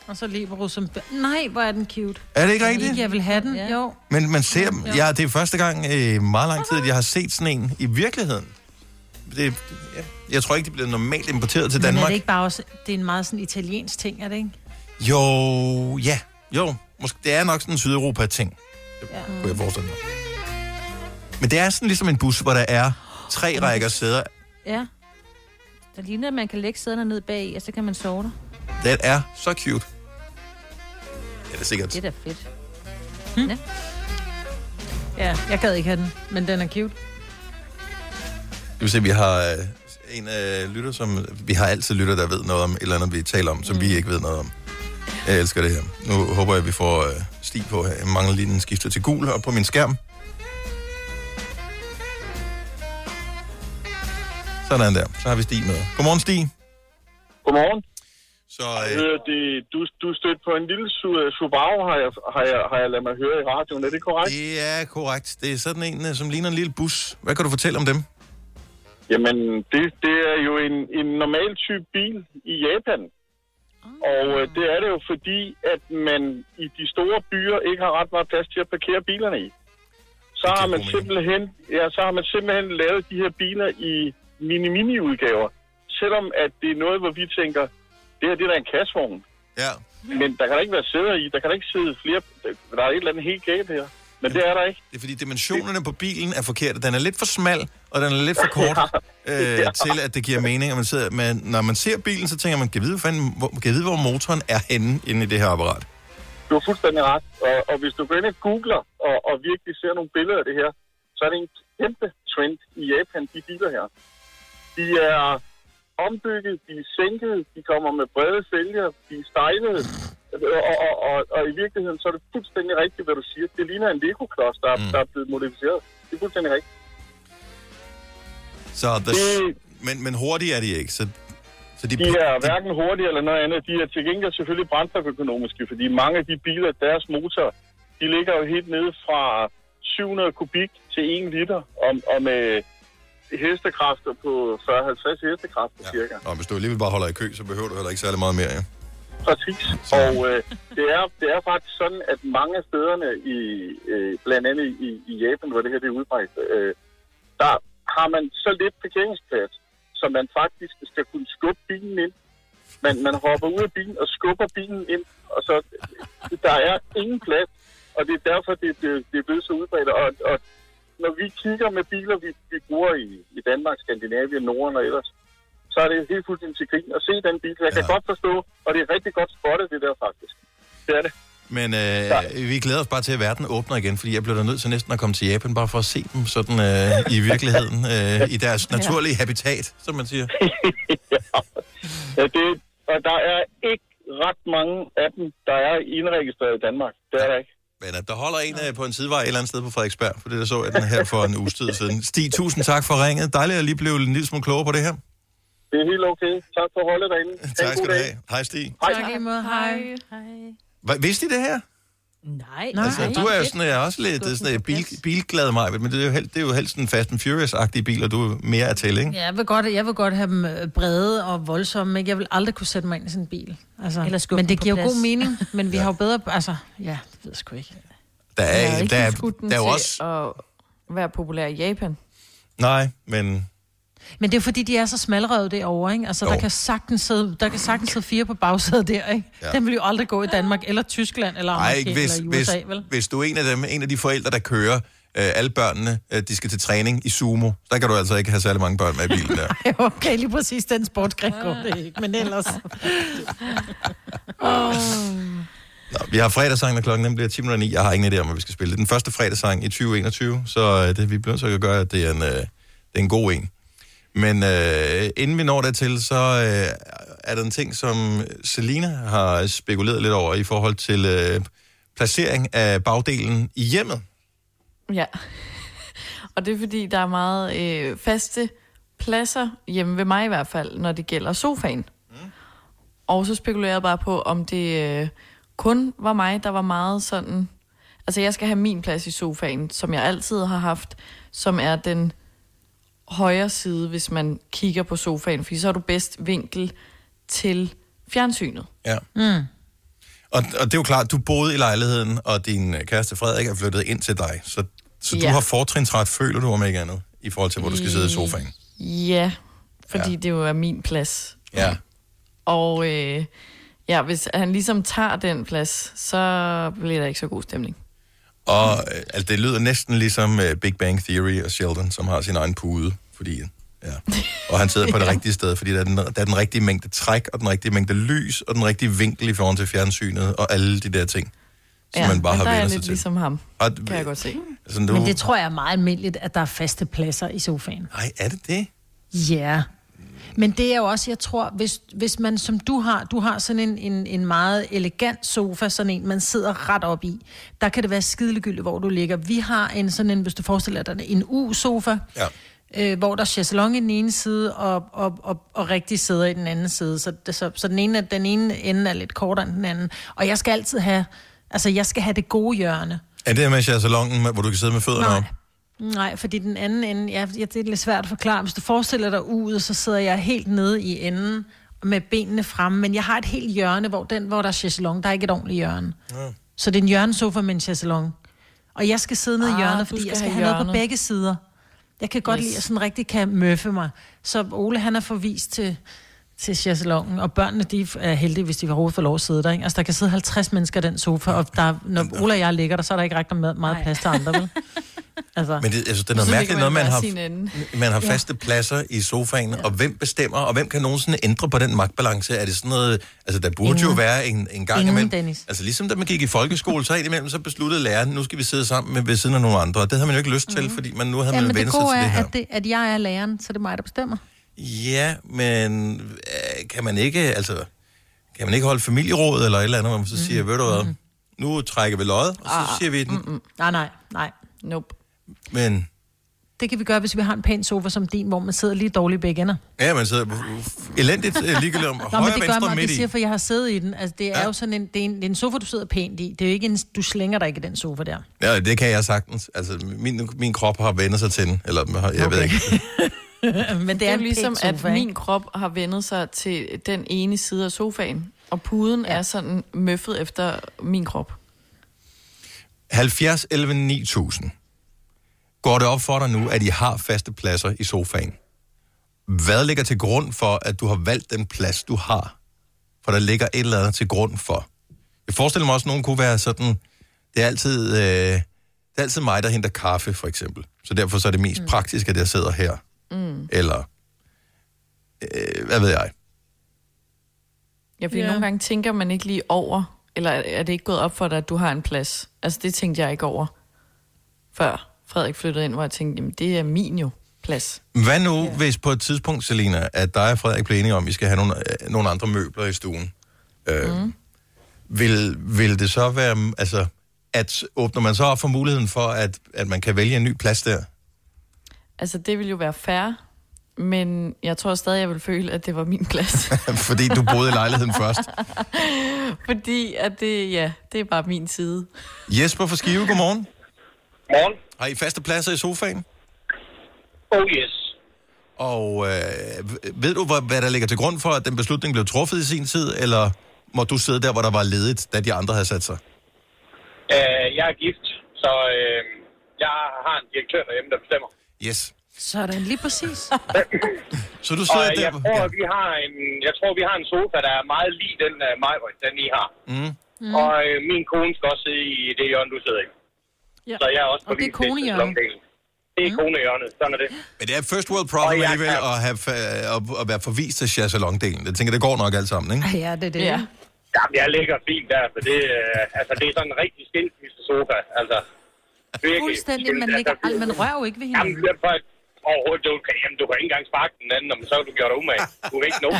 Og så Libero som... Nej, hvor er den cute. Er det ikke Jeg rigtigt? Ikke, jeg vil have den. Ja. Jo. Men man ser dem. Ja, det er første gang i meget lang tid, at jeg har set sådan en i virkeligheden. Det, ja, jeg tror ikke, de bliver normalt importeret til Men er Danmark. det ikke bare også... Det er en meget sådan italiensk ting, er det ikke? Jo, ja. Jo, måske, det er nok sådan en Sydeuropa-ting. Det Ja. kunne jeg forestille mig. Men det er sådan ligesom en bus, hvor der er tre rækker sæder. Ja. Der ligner, at man kan lægge sæderne ned bag, og så kan man sove der. Det er så cute. Ja, det er sikkert. Det er da fedt. Hm? Ja. ja, jeg gad ikke have den, men den er cute. Du vil se, vi har øh, en øh, lytter, som... Vi har altid lytter, der ved noget om et eller andet, vi taler om, som mm. vi ikke ved noget om. Jeg elsker det her. Nu håber jeg, at vi får øh, sti på her. Jeg mangler lige den skifter til gul op på min skærm. Sådan der. Så har vi Stig med. Godmorgen, Stig. Godmorgen. Så, øh... Hør, det, du, du stødte på en lille Su- Subaru, har jeg, har, jeg, har jeg ladet mig høre i radioen. Er det korrekt? Det er korrekt. Det er sådan en, øh, som ligner en lille bus. Hvad kan du fortælle om dem? Jamen, det, det er jo en, en normal type bil i Japan. Og øh, det er det jo fordi, at man i de store byer ikke har ret meget plads til at parkere bilerne i. Så har man simpelthen, ja, så har man simpelthen lavet de her biler i mini-mini-udgaver. Selvom at det er noget, hvor vi tænker, det her det er da en kassevogn. Ja. Men der kan da ikke være sæder i, der kan da ikke sidde flere, der er et eller andet helt galt her. Men det er der ikke. Det er fordi dimensionerne på bilen er forkerte. Den er lidt for smal, og den er lidt for kort øh, til, at det giver mening. At man sidder, men når man ser bilen, så tænker man, kan vide, fanden, hvor, kan vide, hvor motoren er henne inde i det her apparat? Du har fuldstændig ret. Og, og hvis du går ind og googler og, og virkelig ser nogle billeder af det her, så er det en kæmpe trend i Japan, de biler her. De er ombygget, de er sænket, de kommer med brede fælger, de er stejlede. Og, og, og, og i virkeligheden, så er det fuldstændig rigtigt, hvad du siger. Det ligner en Lego-klods, der, mm. der er blevet modificeret. Det er fuldstændig rigtigt. Så the, men, men hurtige er de ikke. Så, så de, De er hverken hurtige eller noget andet. De er til gengæld selvfølgelig brændstoføkonomiske, fordi mange af de biler, deres motor, de ligger jo helt nede fra 700 kubik til 1 liter, og, og med hestekræfter på 40-50 hestekræfter ja. cirka. og hvis du alligevel bare holder i kø, så behøver du heller ikke særlig meget mere. Ja. Præcis. Og øh, det, er, det er faktisk sådan, at mange af stederne, i, øh, blandt andet i, i Japan, hvor det her det er udbredt, øh, der har man så lidt parkeringsplads, så man faktisk skal kunne skubbe bilen ind. Man, man hopper ud af bilen og skubber bilen ind, og så der er ingen plads, og det er derfor, det, det, det er blevet så udbredt. Og, og når vi kigger med biler, vi, vi bruger i, i Danmark, Skandinavien, Norden og ellers, så er det helt fuldstændig til grin at se den bil. Jeg kan godt forstå, og det er rigtig godt spottet, det der faktisk. Det er det. Men øh, vi glæder os bare til, at verden åbner igen, fordi jeg bliver da nødt til næsten at komme til Japan, bare for at se dem sådan øh, i virkeligheden, øh, i deres naturlige habitat, som man siger. Ja, det, og der er ikke ret mange af dem, der er indregistreret i Danmark. Det er der ikke. At der holder en øh, på en sidevej et eller andet sted på Frederiksberg, for det der så jeg den her for en uges tid siden. Stig, tusind tak for ringet. Dejligt at lige blive en lille smule klogere på det her. Det er helt okay. Tak for holdet derinde. Tak skal du have. Hej Stig. Hej. Tak imod. Hej. Hva, vidste I det her? Nej. Altså, du er jo sådan, jeg er også lidt sådan, en bil, bilglad mig, men det er jo, helt, det er jo helst en Fast and Furious-agtige biler, du er mere er til, ikke? Ja, jeg vil godt, jeg vil godt have dem øh, brede og voldsomme, ikke? Jeg vil aldrig kunne sætte mig ind i sådan en bil. Altså, Eller men det giver jo god mening, men vi har jo bedre... Altså, ja, det ved jeg sgu ikke. Der er, Jeg ikke der, er, der er jo også... at være populær i Japan. Nej, men... Men det er fordi, de er så smalrøvet derovre, ikke? Altså, Jo. der kan, sagtens sidde, der kan sagtens sidde fire på bagsædet der, ikke? Ja. Den vil jo aldrig gå i Danmark, eller Tyskland, eller Nej, Amerika, ikke hvis, eller USA, hvis, vel? hvis du er en af dem, en af de forældre, der kører øh, alle børnene, øh, de skal til træning i sumo, der kan du altså ikke have særlig mange børn med i bilen der. okay, lige præcis den sportsgren går det ikke, men ellers... oh. Nå, vi har fredagssangen, og klokken den bliver 10 minutter 9. Jeg har ingen idé om, hvad vi skal spille. Det er den første fredagssang i 2021, så øh, det, vi bliver til at gøre, at det er en, øh, det er en god en. Men øh, inden vi når dertil, så øh, er der en ting, som Selina har spekuleret lidt over i forhold til øh, placering af bagdelen i hjemmet. Ja. Og det er fordi, der er meget øh, faste pladser, hjemme ved mig i hvert fald, når det gælder sofaen. Mm. Og så spekulerer jeg bare på, om det øh, kun var mig, der var meget sådan... Altså, jeg skal have min plads i sofaen, som jeg altid har haft, som er den højre side, hvis man kigger på sofaen, fordi så har du bedst vinkel til fjernsynet. Ja. Mm. Og, og det er jo klart, du boede i lejligheden, og din øh, kæreste Frederik er flyttet ind til dig. Så, så du Ja. har fortrinsret, føler du om ikke andet, i forhold til, hvor du skal sidde i sofaen. Ja, fordi ja. det jo er min plads. Ja. Og øh, ja, hvis han ligesom tager den plads, så bliver der ikke så god stemning. Og øh, altså, det lyder næsten ligesom uh, Big Bang Theory og Sheldon, som har sin egen pude, fordi... Ja. Og han sidder på det Ja. rigtige sted, fordi der er, den, der er den rigtige mængde træk, og den rigtige mængde lys, og den rigtige vinkel i forhold til fjernsynet, og alle de der ting, som ja, man bare har vendt sig lidt til. ligesom ham, Og, kan jeg godt se. altså, nu, Men det tror jeg er meget almindeligt, at der er faste pladser i sofaen. Nej, er det det? Ja. Men det er jo også, jeg tror, hvis, hvis man som du har, du har sådan en, en, en meget elegant sofa, sådan en, man sidder ret op i, der kan det være skideligegyldigt, hvor du ligger. Vi har en sådan en, hvis du forestiller dig en U-sofa, ja. øh, hvor der er chaiselong i den ene side, og, og, og, og rigtig sæder i den anden side. Så, så, så den, ene, den ene ende er lidt kortere end den anden. Og jeg skal altid have, altså jeg skal have det gode hjørne. Er det med chaiselongen, hvor du kan sidde med fødderne Nej. op? Nej, fordi den anden ende, ja, ja, det er lidt svært at forklare. Hvis du forestiller dig ud, så sidder jeg helt nede i enden med benene fremme, men jeg har et helt hjørne, hvor, den, hvor der er chaiselong, der er ikke et ordentligt hjørne. Ja. Så det er en hjørnesofa med en chaiselong. Og jeg skal sidde nede i Ah, hjørnet, du fordi skal jeg skal have have noget på hjørnet. begge sider. Jeg kan godt Yes. lide, at sådan rigtig kan møffe mig. Så Ole, han er forvist til, til chaiselongen, og børnene, de er heldige, hvis de overhovedet får lov at sidde der. Ikke? Altså, der kan sidde 50 mennesker i den sofa, og der, når Ole og jeg ligger der, så er der ikke rigtig meget, meget plads til andre, vel? Altså. Men det, altså, det er Og noget mærkeligt noget, man har, man har Ja. faste pladser i sofaen, ja. og hvem bestemmer, og hvem kan nogensinde ændre på den magtbalance? Er det sådan noget, altså der burde Ingen. jo være en, en gang Ingen, imellem. Dennis. Altså ligesom da man gik i folkeskole, så indimellem så besluttede læreren, nu skal vi sidde sammen med ved siden af nogle andre, og det havde man jo ikke lyst til, fordi man nu havde Ja, man men det vendt sig gode til er, det her. at, det, at jeg er læreren, så det er mig, der bestemmer. Ja, men øh, kan man ikke, altså, kan man ikke holde familieråd eller et eller andet, hvor man så siger, ved du hvad, nu trækker vi løjet, og så Ah, siger vi den. Mm-mm. Nej, nej, nej. Nope. Men Det kan vi gøre, hvis vi har en pæn sofa som din, hvor man sidder lige dårligt begge ender. ja, man sidder elendigt øh, ligegyldigt om Nå, højre, men det gør venstre, mig, og midt i. siger, for jeg har siddet i den. Altså, det er ja. jo sådan en, det er en, det er en sofa, du sidder pænt i. Det er jo ikke en, du slænger dig ikke i den sofa der. Ja, det kan jeg sagtens. Altså, min, min krop har vendt sig til den, eller jeg okay. ved ikke. men det Det er, er en jo ligesom, sofa, at min krop har vendet sig til den ene side af sofaen, og puden ja. er sådan møffet efter min krop. 70, 11, 9000. Går det op for dig nu, at I har faste pladser i sofaen? Hvad ligger til grund for, at du har valgt den plads, du har? For der ligger et eller andet til grund for. Jeg forestiller mig også, at nogen kunne være sådan, det er altid, øh, det er altid mig, der henter kaffe, for eksempel. Så derfor så er det mest mm. praktisk, at jeg sidder her. Mm. Eller, øh, hvad ved jeg? Ja, fordi Ja. yeah. nogle gange tænker man ikke lige over, eller er det ikke gået op for dig, at du har en plads? Altså, det tænkte jeg ikke over, før Frederik flyttede ind, hvor jeg tænkte, jamen, det er min jo plads. Hvad nu, yeah. hvis på et tidspunkt, Selina, at dig og Frederik bliver enige om, at vi skal have nogle, øh, nogle andre møbler i stuen? Øh, mm. vil, vil det så være, altså, at åbner man så op for muligheden for, at, at man kan vælge en ny plads der? Altså, det ville jo være fair, men jeg tror stadig, jeg vil føle, at det var min plads. Fordi du boede i lejligheden først. fordi at det, ja, det er bare min side. Jesper fra Skive, godmorgen. Morgen. Har I faste pladser i sofaen? Oh yes. Og øh, ved du, hvad, hvad der ligger til grund for, at den beslutning blev truffet i sin tid, eller må du sidde der, hvor der var ledigt, da de andre havde sat sig? Uh, jeg er gift, så uh, jeg har en direktør derhjemme, der bestemmer. Yes. Sådan, lige præcis. Så du sidder øh, der... jeg tror, ja. vi har en, jeg tror, vi har en sofa, der er meget lige den, uh, mig, den I har. Mm. Mm. Og uh, min kone skal også sidde i det hjørne, du sidder i. Ja. Så jeg er også Og det er konehjørnet. Det er konehjørnet, sådan er det. Men det er first world problem Og alligevel kan- at, have, at, at være forvist til chaiselong-delen. Jeg tænker, det går nok alt sammen, ikke? Ja, det er det. Ja. Jamen, jeg ligger fint der, for det, uh, altså, det er sådan en rigtig skilsmisse sofa. Altså. Fuldstændig, man, ligger, ald- man rører jo ikke ved Jamen, hinanden. jeg, for, overhovedet, du kan, jamen, du kan ikke engang sparke den anden, men så har du gjort dig umage. Du kan ikke nå.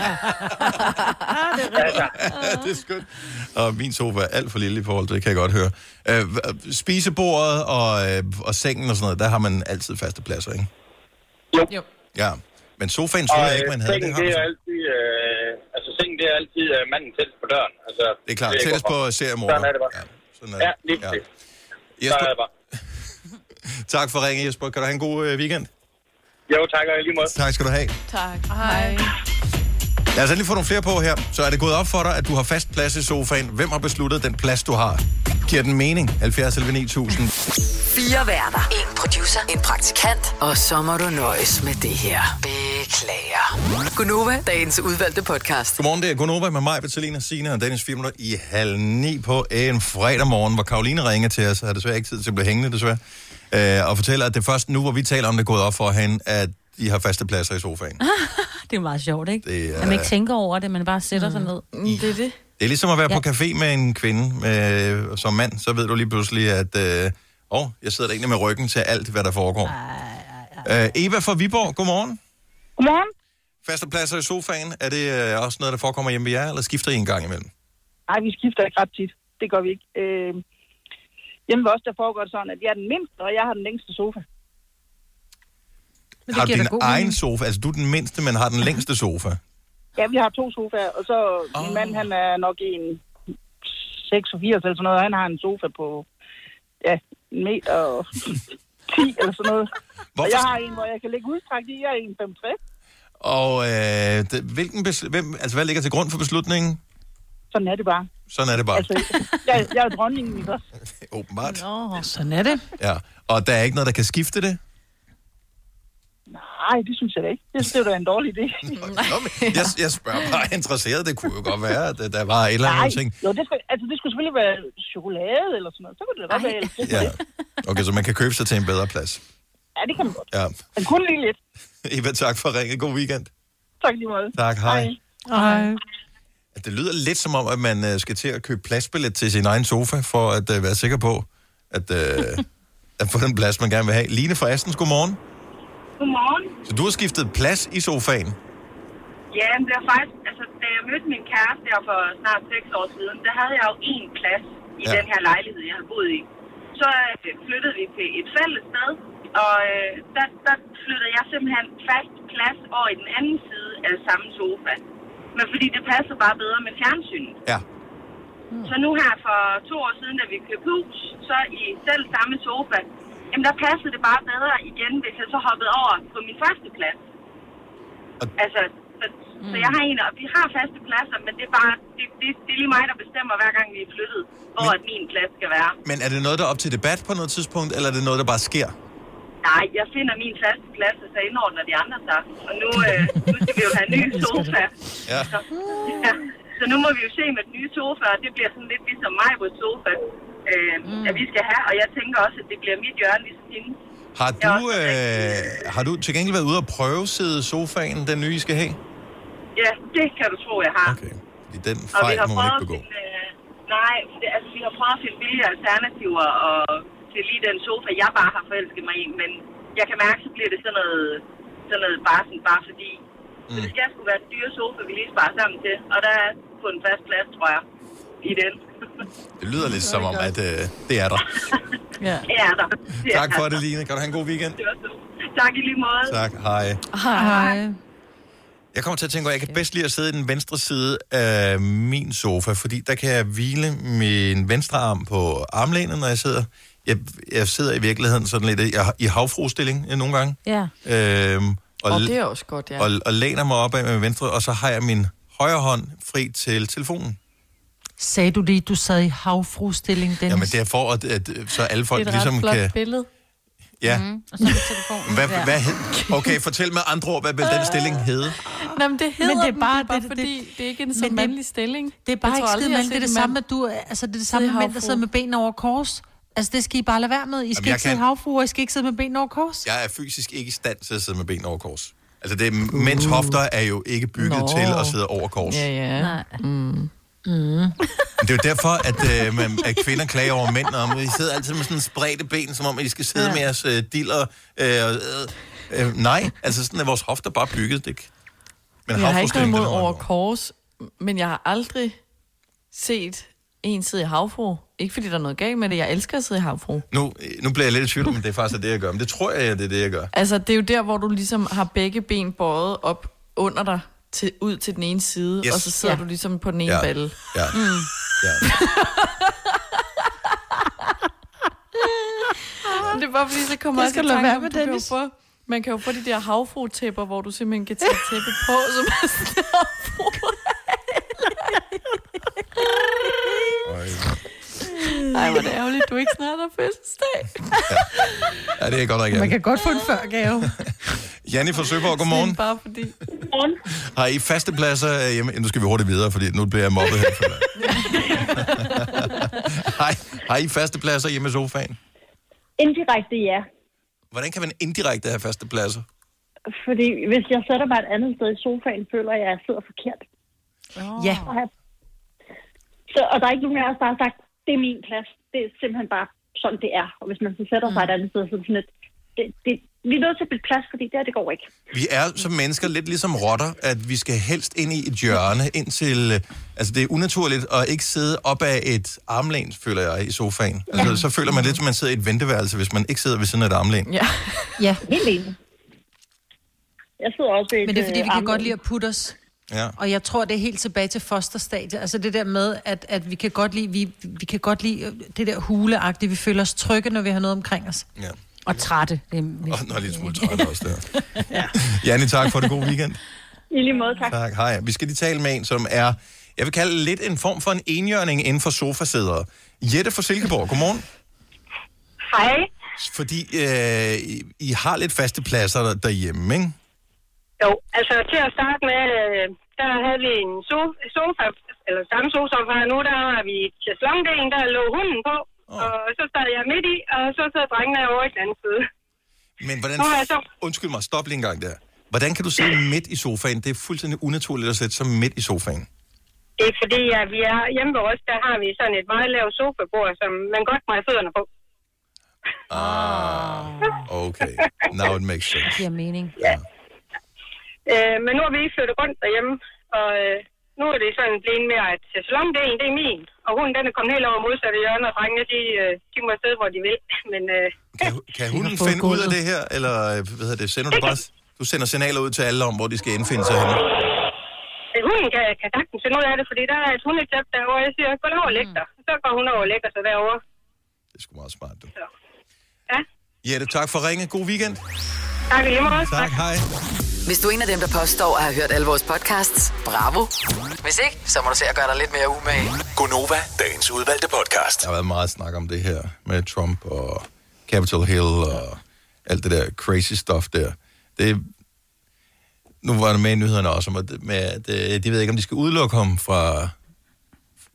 altså, det er skønt. Og min sofa er alt for lille i forhold til det, kan jeg godt høre. Øh, spisebordet og, øh, og sengen og sådan noget, der har man altid faste pladser, ikke? Jo. jo. Ja, men sofaen tror jeg ikke, man øh, havde. sengen, Det, det er altid, øh, altså sengen, det er altid øh, manden tættest på døren. Altså, Det er klart, tættest på seriemorder. Sådan er det bare. Ja, sådan er Ja, det. lige Ja. ja. Jesper, Så er det bare. tak for ringen, Jesper. Kan du have en god øh, weekend? Jo, tak og lige måde. Tak skal du have. Tak. Hej. Lad os endelig få nogle flere på her. Så er det gået op for dig, at du har fast plads i sofaen. Hvem har besluttet den plads, du har? Giver den mening? 70 11 9000. Fire værter. En producer. En praktikant. Og så må du nøjes med det her. Beklager. Gunova, dagens udvalgte podcast. Godmorgen, det er Gunova med mig, Bettelina, Signe og Dennis 4 minutter i halv ni på en fredag morgen, hvor Karoline ringer til os. Jeg har desværre ikke tid til at blive hængende, desværre. Øh, og fortæller, at det først nu, hvor vi taler om det, er gået op for hende, at de har faste pladser i sofaen. det er meget sjovt, ikke? Det er- At man ikke tænker over det, man bare sætter sig ned. Mm, det er det. Det er ligesom at være Ja. på café med en kvinde med, som mand, så ved du lige pludselig, at øh, åh, jeg sidder der egentlig med ryggen til alt, hvad der foregår. Øh, Eva fra Viborg, godmorgen. Godmorgen. Faste pladser i sofaen, er det øh, også noget, der forekommer hjemme ved jer, eller skifter I en gang imellem? Nej, vi skifter ikke ret tit. Det gør vi ikke. Øh, hjemme ved os, der foregår det sådan, at jeg er den mindste, og jeg har den længste sofa. det Har du din egen mening. sofa? Altså, du er den mindste, men har den længste sofa? Ja, vi har to sofaer, og så oh. min mand, han er nok en 86 eller sådan noget, og han har en sofa på, ja, en meter og 10 eller sådan noget. Og jeg har en, hvor jeg kan ligge udstrakt i, jeg er en 65. Og øh, hvilken hvem, altså, hvad ligger til grund for beslutningen? Sådan er det bare. Sådan er det bare. Altså, jeg, jeg er dronningen, ikke også? Åbenbart. Nå, sådan er det. Ja. Og der er ikke noget, der kan skifte det? Nej, det synes jeg da ikke. Det synes jeg da er en dårlig idé. Nå, men jeg, jeg spørger bare interesseret. Det kunne jo godt være, at der var et eller Nej, andet ting. jo, det, skulle, altså, det skulle selvfølgelig være chokolade eller sådan noget. Så kunne det da godt være. Ja. Okay, så man kan købe sig til en bedre plads. Ja, det kan man godt. Ja. Men kun lige lidt. Eva, tak for ringe. God weekend. Tak lige måde. Tak, hej. Hej. Det lyder lidt som om, at man øh, skal til at købe pladsbillet til sin egen sofa, for at øh, være sikker på, at, øh, at få den plads, man gerne vil have. Line fra Astens, godmorgen. Godmorgen. Så du har skiftet plads i sofaen. Ja, men det var faktisk, altså da jeg mødte min kæreste der for snart 6 år siden, der havde jeg jo én plads i Ja. ja. den her lejlighed, jeg havde boet i. Så øh, flyttede vi til et fælles sted, og øh, der, der flyttede jeg simpelthen fast plads over i den anden side af samme sofa. Men fordi det passer bare bedre med fjernsynet. Ja. Så nu her for to år siden, da vi købte hus, så i selv samme sofa, jamen der passede det bare bedre igen, hvis jeg så hoppede over på min første plads. Altså, så, mm. så jeg har en, og vi har faste pladser, men det er bare, det, det, det er lige mig, der bestemmer hver gang vi er flyttet, hvor at min plads skal være. Men er det noget, der er op til debat på noget tidspunkt, eller er det noget, der bare sker? Nej, jeg finder min faste plads, og så indordner de andre sig. Og nu, øh, nu skal vi jo have en ny sofa. Ja. Så, ja. så nu må vi jo se med den nye sofa, og det bliver sådan lidt ligesom mig på sofa, øh, mm. at vi skal have. Og jeg tænker også, at det bliver mit hjørne ligesom hende. Har du, øh, har du til gengæld været ude og prøve sidde sofaen, den nye, I skal have? Ja, det kan du tro, jeg har. Okay. Fordi den Og vi fejl har må man prøvet ikke at begå. finde, øh, nej, det, altså vi har prøvet at finde billige alternativer og til lige den sofa, jeg bare har forelsket mig i, men jeg kan mærke, så bliver det sådan noget, sådan noget bare, sådan, bare fordi. Mm. Så det skal sgu være den dyre sofa, vi lige sparer sammen til, og der er på en fast plads, tror jeg, i den. Det lyder lidt som om, at øh, det er der. Ja. Det er der. Det er Tak for der. det, Line. Kan du have en god weekend? Det. Tak i lige måde. Tak. Hej. Hej. Jeg kommer til at tænke, at jeg kan bedst lide at sidde i den venstre side af min sofa, fordi der kan jeg hvile min venstre arm på armlænet, når jeg sidder. Jeg, jeg sidder i virkeligheden sådan lidt i, i havfruestilling øh, nogle gange. Ja. Øhm, og, Og det er også godt, ja. og, og læner mig op af med venstre, og så har jeg min højre hånd fri til telefonen. Sagde du det, du sad i havfruestilling, Dennis? Jamen det er for, at, at så alle folk det er et ret ligesom flot kan... billede. Ja. Mm, og så telefonen. Hvad, hvad hed, okay, fortæl med andre ord, hvad vil den stilling hedde? Nå, men det hedder Men det er den, bare- det er bare det- fordi, det, det er ikke en så det- mandlig stilling. Det er bare Jeg ikke skide jeg har mand. Det er det samme med, du, altså det er det samme mænd, der sidder med benene over kors. Altså, det skal I bare lade være med. I skal jeg ikke sidde kan- havfruer, I skal ikke sidde med benene over kors. Jeg er fysisk ikke i stand til at sidde med ben over kors. Altså, det er, mænds hofter er jo ikke bygget Nå. til at sidde over kors. Ja, ja. Nej. Mm. Mm. Det er jo derfor, at, øh, man, at kvinder klager over mænd, om I sidder altid med sådan spredte ben, som om I skal sidde ja. med jeres øh, diller. Øh, øh, øh, nej, altså sådan er vores hofter bare bygget. Det. Men jeg har ikke noget imod er over kors, men jeg har aldrig set en sidde i havfru. Ikke fordi der er noget galt med det, jeg elsker at sidde i havfru. Nu, nu bliver jeg lidt i tvivl, om det er faktisk det, jeg gør. Men det tror jeg, det er det, jeg gør. Altså, det er jo der, hvor du ligesom har begge ben bøjet op under dig, til, ud til den ene side, Yes. og så sidder Ja. du ligesom på den ene Ja. balle. Ja. Mm. Ja. Det er bare fordi, så kommer jeg du lade tanke om, med, du kan jo Dennis. få, man kan jo få de der havfru-tæpper, hvor du simpelthen kan tage tæppe på, som er sådan havfru. Ej, hvor er det ærgerligt, du ikke snart har fødselsdag. ja, det er godt nok Man ikke. kan godt få en førgave. Janni fra Søborg, godmorgen. Bare fordi... Morgen. Har I faste pladser øh, hjemme? Nu skal vi hurtigt videre, fordi nu bliver jeg mobbet her. For har, I, har I faste pladser hjemme i sofaen? Indirekte ja. Hvordan kan man indirekte have faste pladser? Fordi hvis jeg sætter mig et andet sted i sofaen, føler jeg, at jeg sidder forkert. Ja. Og, så, og der er ikke nogen af os, der har sagt, det er min plads. Det er simpelthen bare sådan, det er. Og hvis man så sætter sig et andet sted, så er det sådan et, det, det, vi er nødt til at bytte plads, fordi det her, det går ikke. Vi er som mennesker lidt ligesom rotter, at vi skal helst ind i et hjørne, indtil... øh, Altså, det er unaturligt at ikke sidde op af et armlæn, føler jeg, i sofaen. Altså, så føler man lidt, som man sidder i et venteværelse, hvis man ikke sidder ved siden af et armlæn. Ja. Ja. Helt enig. Jeg sidder også ved et, Men det er fordi, vi øh, kan armlæn. godt lide at putte os. Ja. Og jeg tror, det er helt tilbage til fosterstadiet. Altså det der med, at, at vi kan godt lide, vi, vi kan godt lide øh, det der huleagtige. Vi føler os trygge, når vi har noget omkring os. Ja. Og trætte. Det er, Og nå, lidt smule træt også der. ja. Janni, tak for det gode weekend. I lige måde, tak. Tak, hej. Vi skal lige tale med en, som er, jeg vil kalde lidt en form for en enhjørning inden for sofasædere. Jette fra Silkeborg, godmorgen. Hej. Fordi øh, I, I har lidt faste pladser der, derhjemme, ikke? Jo, altså til at starte med, øh, der havde vi en so- sofa, eller samme sofa nu, der har vi chaiselongdelen, der lå hunden på, oh. og så sad jeg midt i, og så sad drengene over i den anden side. Men hvordan... Nå, altså. Undskyld mig, stop lige en gang der. Hvordan kan du sidde midt i sofaen? Det er fuldstændig unaturligt at sætte sig midt i sofaen. Det er fordi, at vi er hjemme ved os, der har vi sådan et meget lavt sofabord, som man godt må have fødderne på. Ah, okay. Now it makes sense. Det giver mening. Ja. Øh, men nu har vi ikke flyttet rundt derhjemme, og øh, nu er det sådan blevet mere, at salondelen, det er min. Og hun, den er kommet helt over modsatte hjørne, og drengene, de, øh, de må sidde, hvor de vil. Men øh, Kan hunden finde ud af det her, eller øh, hvad hedder det, sender du bare... Du sender signaler ud til alle om, hvor de skal indfinde sig henne. øh, hunden kan, kan sagtens finde ud af det, fordi der er et hundetæp derovre, jeg siger, gå over og læg dig. Så går hun over og lægger sig derovre. Det er sgu meget smart, du. Så. Ja, Jette, tak for ringe. God weekend. tak i måde. Tak, hej. Hvis du er en af dem, der påstår at have hørt alle vores podcasts, bravo. Hvis ikke, så må du se at gøre dig lidt mere umage. Gonova, dagens udvalgte podcast. Der har været meget snak om det her med Trump og Capitol Hill og alt det der crazy stuff der. Det, nu var der med i nyhederne også om, at, med, at øh, de ved ikke, om de skal udelukke ham fra,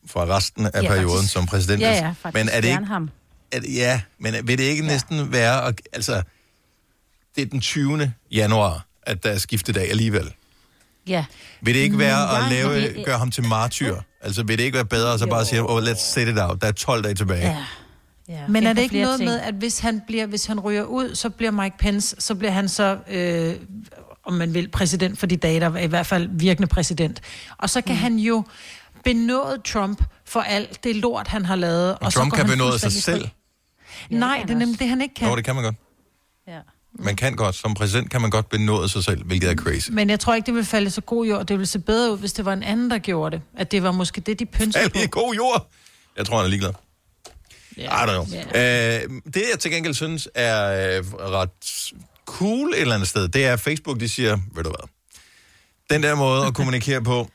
fra resten af Ja, perioden faktisk. som præsident. Ja, ja, faktisk. Men er det ikke, ham. er, det- ja, men vil det ikke ja. næsten være, at, altså, det er den 20. januar, at der er skiftedag alligevel. Ja. Vil det ikke være at ja, lave, gøre ham til martyr? Altså, vil det ikke være bedre at så bare sige, oh, let's set it out, der er 12 dage tilbage? Ja. Ja, Men er det ikke noget ting. med, at hvis han, bliver, hvis han ryger ud, så bliver Mike Pence, så bliver han så, øh, om man vil, præsident for de dage, der er i hvert fald virkende præsident. Og så kan mm. han jo benåde Trump for alt det lort, han har lavet. Og så Trump går kan benåde sig selv. fri. Nej, det er nemlig det, han ikke kan. Jo, det kan man godt. Ja. Man kan godt, som præsident kan man godt benåde sig selv, hvilket er crazy. Men jeg tror ikke, det vil falde så god jord. Det ville se bedre ud, hvis det var en anden, der gjorde det. At det var måske det, de pyntede på. Falde i god jord! Jeg tror, han er ligeglad. Yeah. I don't know. Yeah. Uh, det, jeg til gengæld synes er uh, ret cool et eller andet sted, det er, at Facebook, de siger, ved du hvad, den der måde at kommunikere på,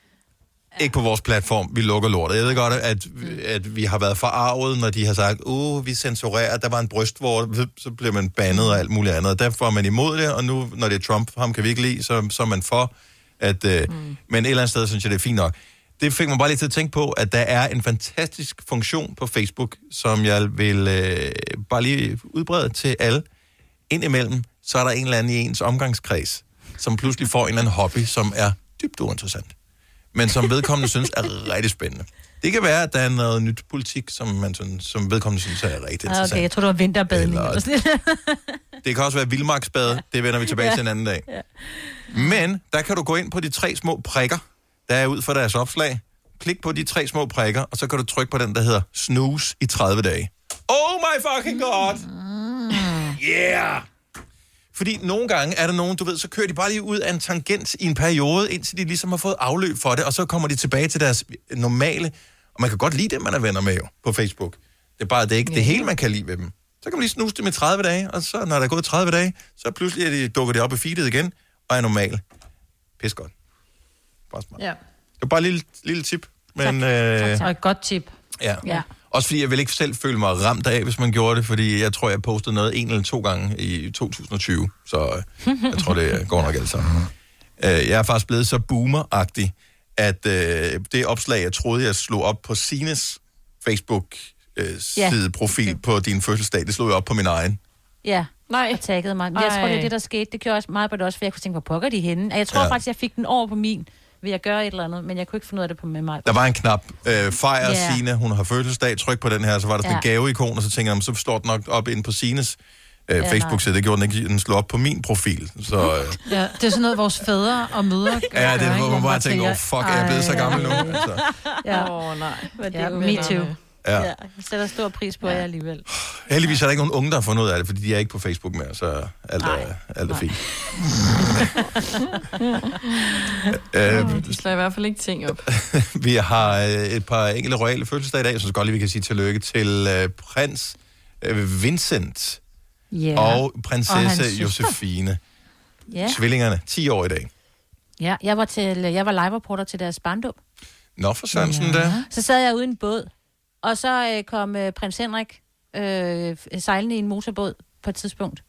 ikke på vores platform, vi lukker lortet. Jeg ved godt, at, at vi har været forarvet, når de har sagt, uh, vi censurerer, der var en brystvort, så bliver man bandet og alt muligt andet. Derfor er man imod det, og nu, når det er Trump, ham kan vi ikke lide, så, så er man for. At, uh, mm. Men et eller andet sted, synes jeg, det er fint nok. Det fik mig bare lige til at tænke på, at der er en fantastisk funktion på Facebook, som jeg vil øh, bare lige udbrede til alle. Indimellem, så er der en eller anden i ens omgangskreds, som pludselig får en eller anden hobby, som er dybt uinteressant. Men som vedkommende synes er rigtig spændende. Det kan være, at der er noget nyt politik, som, man sådan, som vedkommende synes er rigtig Ah, interessant. Okay, jeg tror, det var vinterbadning. Eller- Eller... Sådan. Det kan også være vildmarksbad. Det vender vi tilbage Ja. til en anden dag. Ja. Men der kan du gå ind på de tre små prikker, der er ud for deres opslag. Klik på de tre små prikker, og så kan du trykke på den, der hedder snooze i 30 dage. Oh my fucking god! Yeah! Fordi nogle gange er der nogen, du ved, så kører de bare lige ud af en tangent i en periode, indtil de ligesom har fået afløb for det, og så kommer de tilbage til deres normale... Og man kan godt lide dem, man er venner med jo, på Facebook. Det er bare, det er ikke det hele, man kan lide ved dem. Så kan man lige snuse dem i 30 dage, og så når der er gået 30 dage, så pludselig er de, dukker de op i feedet igen, og er normal. Pis godt. Ja. Det var bare et lille, lille tip. Men, øh, Og et godt tip. Ja. Ja. Også fordi jeg vil ikke selv føle mig ramt af, hvis man gjorde det, fordi jeg tror, jeg postede noget en eller to gange i 2020, så øh, jeg tror, det går nok alt sammen. Øh, Jeg er faktisk blevet så boomer-agtig, at øh, det opslag, jeg troede, jeg slog op på Sines Facebook-side-profil Ja. på din fødselsdag, det slog jeg op på min egen. Ja, Nej. og taggede mig. Men jeg tror, det er det, der skete. Det gjorde også meget på det også, for jeg kunne tænke, hvor pokker de henne. Og Jeg tror ja. faktisk, jeg fik den over på min ved at gøre et eller andet, men jeg kunne ikke finde ud af det på med mig. Der var en knap, øh, fejre Ja. Sine, hun har fødselsdag, tryk på den her, så var der sådan en Ja. gaveikon, og så tænker jeg, "Jamen, så står den nok op inde på Sines øh, Ja, Facebook-side. Det gjorde den ikke, den slog op på min profil. Så, øh, Ja, det er sådan noget, vores fædre og mødre gør. Ja, det er, hvor man bare tænker, oh, fuck, er jeg blevet så gammel nu? ej. Altså. Ja. Åh, oh, nej. Ja, me too. Ja. Ja, jeg sætter stor pris på jer alligevel. Heldigvis er der ikke nogen unge, der har fundet ud af det, fordi de er ikke på Facebook mere, så alt er, alt er fint. øh, De slår i hvert fald ikke ting op. vi har øh, et par enkelte royale fødselsdage i dag, så synes godt lige, vi kan sige tillykke til øh, prins øh, Vincent Ja. og Og prinsesse søster. Josefine. Ja. Tvillingerne, 10 år i dag. ja, jeg var, til, jeg var live-reporter til deres barndom. Nå for Sørensen ja. der. Så sad jeg ude i en båd, og så øh, kom øh, prins Henrik øh, sejlende i en motorbåd på et tidspunkt.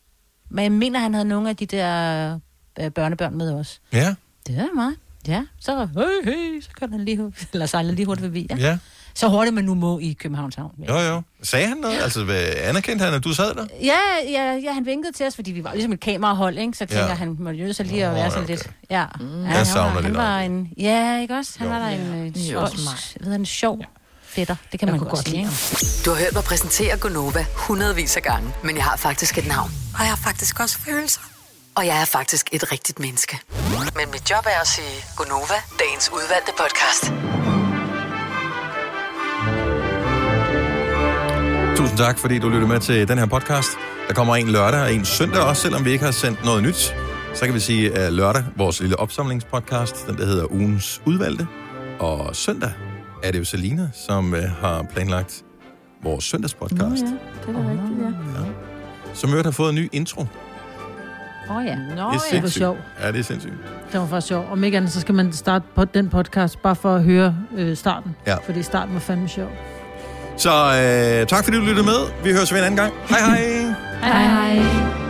Men jeg mener, han havde nogle af de der øh, børnebørn med os. Ja. Det er meget. Ja, så, hey, hey, så kørte han lige, eller sejlede lige hurtigt forbi. Ja. Ja. Så hurtigt man nu må i Københavns Havn. Jo, jo. Sagde han noget? Altså, hvad, anerkendte han, at du sad der? Ja, ja, ja, han vinkede til os, fordi vi var ligesom et kamerahold, ikke? Så jeg tænker, Ja. ja. han må jo så lige at være sådan lidt... Ja, mm. ja Jeg han, savner var, det han var en... Ja, ikke også? Han var der en, øh, Jo, sjov, jeg ved, en sjov fætter. Det kan man godt godt sige. ikke? Du har hørt mig præsentere Gonova hundredvis af gange, men jeg har faktisk et navn. Og jeg har faktisk også følelser. Og jeg er faktisk et rigtigt menneske. Men mit job er at sige Gonova, dagens udvalgte podcast. Tusind tak, fordi du lyttede med til den her podcast. Der kommer en lørdag og en søndag også, selvom vi ikke har sendt noget nyt. Så kan vi sige, at lørdag, vores lille opsamlingspodcast, den der hedder Ugens Udvalgte. Og søndag er det jo Selina, som øh, har planlagt vores søndagspodcast, Nå, ja, det var rigtigt, ja. som i øvrigt har fået en ny intro. Åh oh, ja. Nå, det er det var sindssygt. sjovt. Ja, det er sindssygt. Det var faktisk sjovt. Om ikke andet, så skal man starte på den podcast, bare for at høre øh, starten. Ja. Fordi starten var fandme sjov. Så øh, tak fordi du lyttede med. Vi høres ved en anden gang. Hej hej! Hej hej.